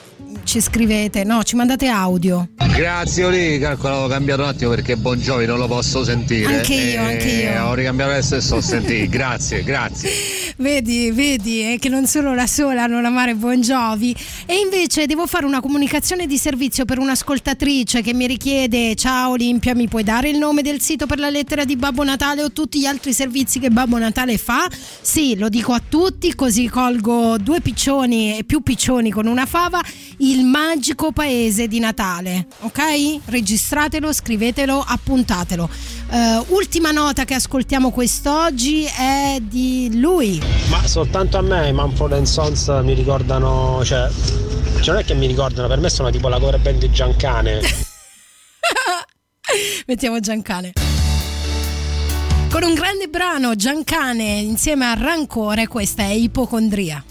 ci scrivete no ci mandate audio Grazie Oli, calcola, ho cambiato un attimo perché Bon Jovi non lo posso sentire. Anche io, E anche io. Ho ricambiato adesso e sto sentire. Grazie, grazie. Vedi, vedi eh, che non sono la sola a non amare Bon Jovi. E invece devo fare una comunicazione di servizio per un'ascoltatrice che mi richiede: Ciao Olimpia, mi puoi dare il nome del sito per la lettera di Babbo Natale o tutti gli altri servizi che Babbo Natale fa? Sì, lo dico a tutti, così colgo due piccioni e più piccioni con una fava. Il magico paese di Natale, ok? Registratelo, scrivetelo, appuntatelo. Eh, ultima nota che ascoltiamo quest'oggi è di lui. Ma soltanto a me i Manfred Sons mi ricordano, cioè, cioè non è che mi ricordano, per me sono tipo la cover band di Giancane. Mettiamo Giancane. Con un grande brano, Giancane insieme a Rancore, questa è Ipocondria.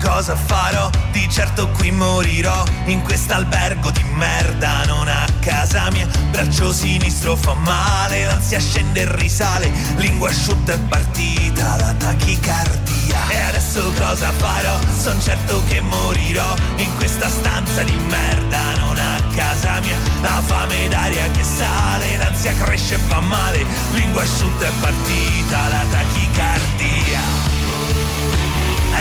Cosa farò, di certo qui morirò in quest'albergo di merda, non a casa mia. Braccio sinistro fa male, l'ansia scende e risale, lingua asciutta è partita la tachicardia. E adesso cosa farò? Son certo che morirò in questa stanza di merda, non a casa mia. La fame d'aria che sale, l'ansia cresce e fa male, lingua asciutta è partita la tachicardia.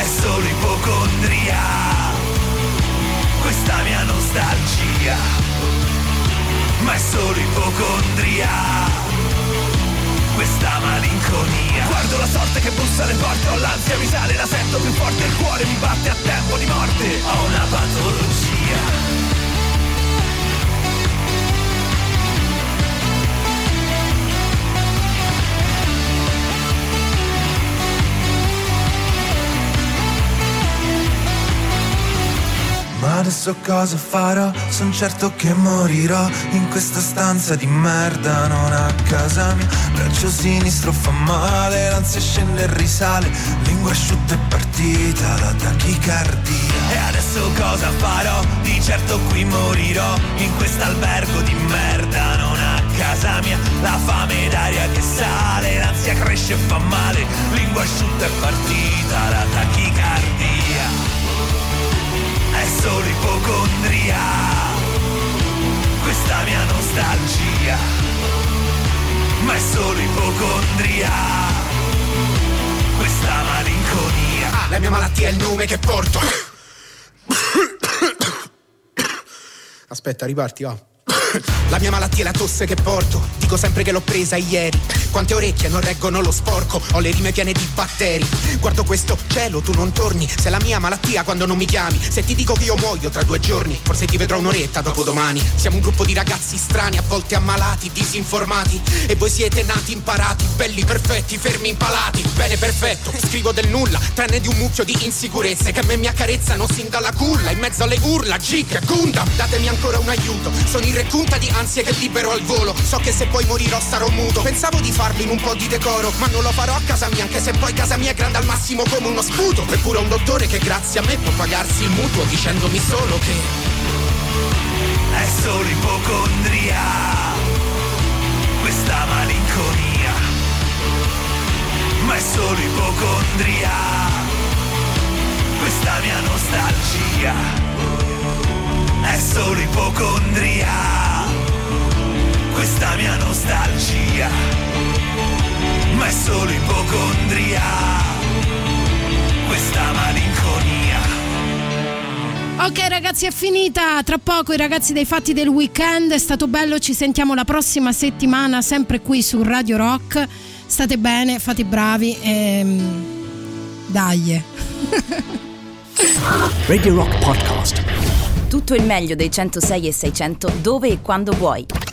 È solo ipocondria, questa mia nostalgia, ma è solo ipocondria, questa malinconia. Guardo la sorte che bussa alle porte, ho l'ansia mi sale, la sento più forte, il cuore mi batte a tempo di morte, ho una patologia. Ma adesso cosa farò? Son certo che morirò in questa stanza di merda, non a casa mia. Braccio sinistro fa male, l'ansia scende e risale, lingua asciutta è partita la tachicardia. E adesso cosa farò? Di certo qui morirò in quest'albergo di merda, non a casa mia. La fame d'aria che sale, l'ansia cresce e fa male, lingua asciutta è partita la tachicardia è solo ipocondria, questa mia nostalgia, ma è solo ipocondria, questa malinconia. La mia malattia è il nome che porto. Aspetta, riparti, va. La mia malattia è la tosse che porto. Dico sempre che l'ho presa ieri. Quante orecchie non reggono lo sporco. Ho le rime piene di batteri. Guardo questo cielo, tu non torni. Sei la mia malattia quando non mi chiami. Se ti dico che io muoio tra due giorni, forse ti vedrò un'oretta dopo domani. Siamo un gruppo di ragazzi strani, a volte ammalati, disinformati. E voi siete nati imparati, belli, perfetti, fermi, impalati. Bene, perfetto. Scrivo del nulla, tranne di un mucchio di insicurezze che a me mi accarezzano sin dalla culla. In mezzo alle urla, Gic, Gundam. Datemi ancora un aiuto. Sono irrecunta di ansie che libero al volo. So che se poi morirò sarò muto. Pensavo di farlo in un po' di decoro, ma non lo farò a casa mia, anche se poi casa mia è grande al massimo come uno sputo. Eppure un dottore che grazie a me può pagarsi il mutuo dicendomi solo che è solo ipocondria, questa malinconia, ma è solo ipocondria, questa mia nostalgia, è solo ipocondria, questa mia nostalgia, ma è solo ipocondria, questa malinconia. Ok ragazzi è finita, tra poco i ragazzi dei fatti del weekend, è stato bello, ci sentiamo la prossima settimana sempre qui su Radio Rock, state bene, fate bravi e dai. Radio Rock Podcast. Tutto il meglio dei 106 e 600 dove e quando vuoi.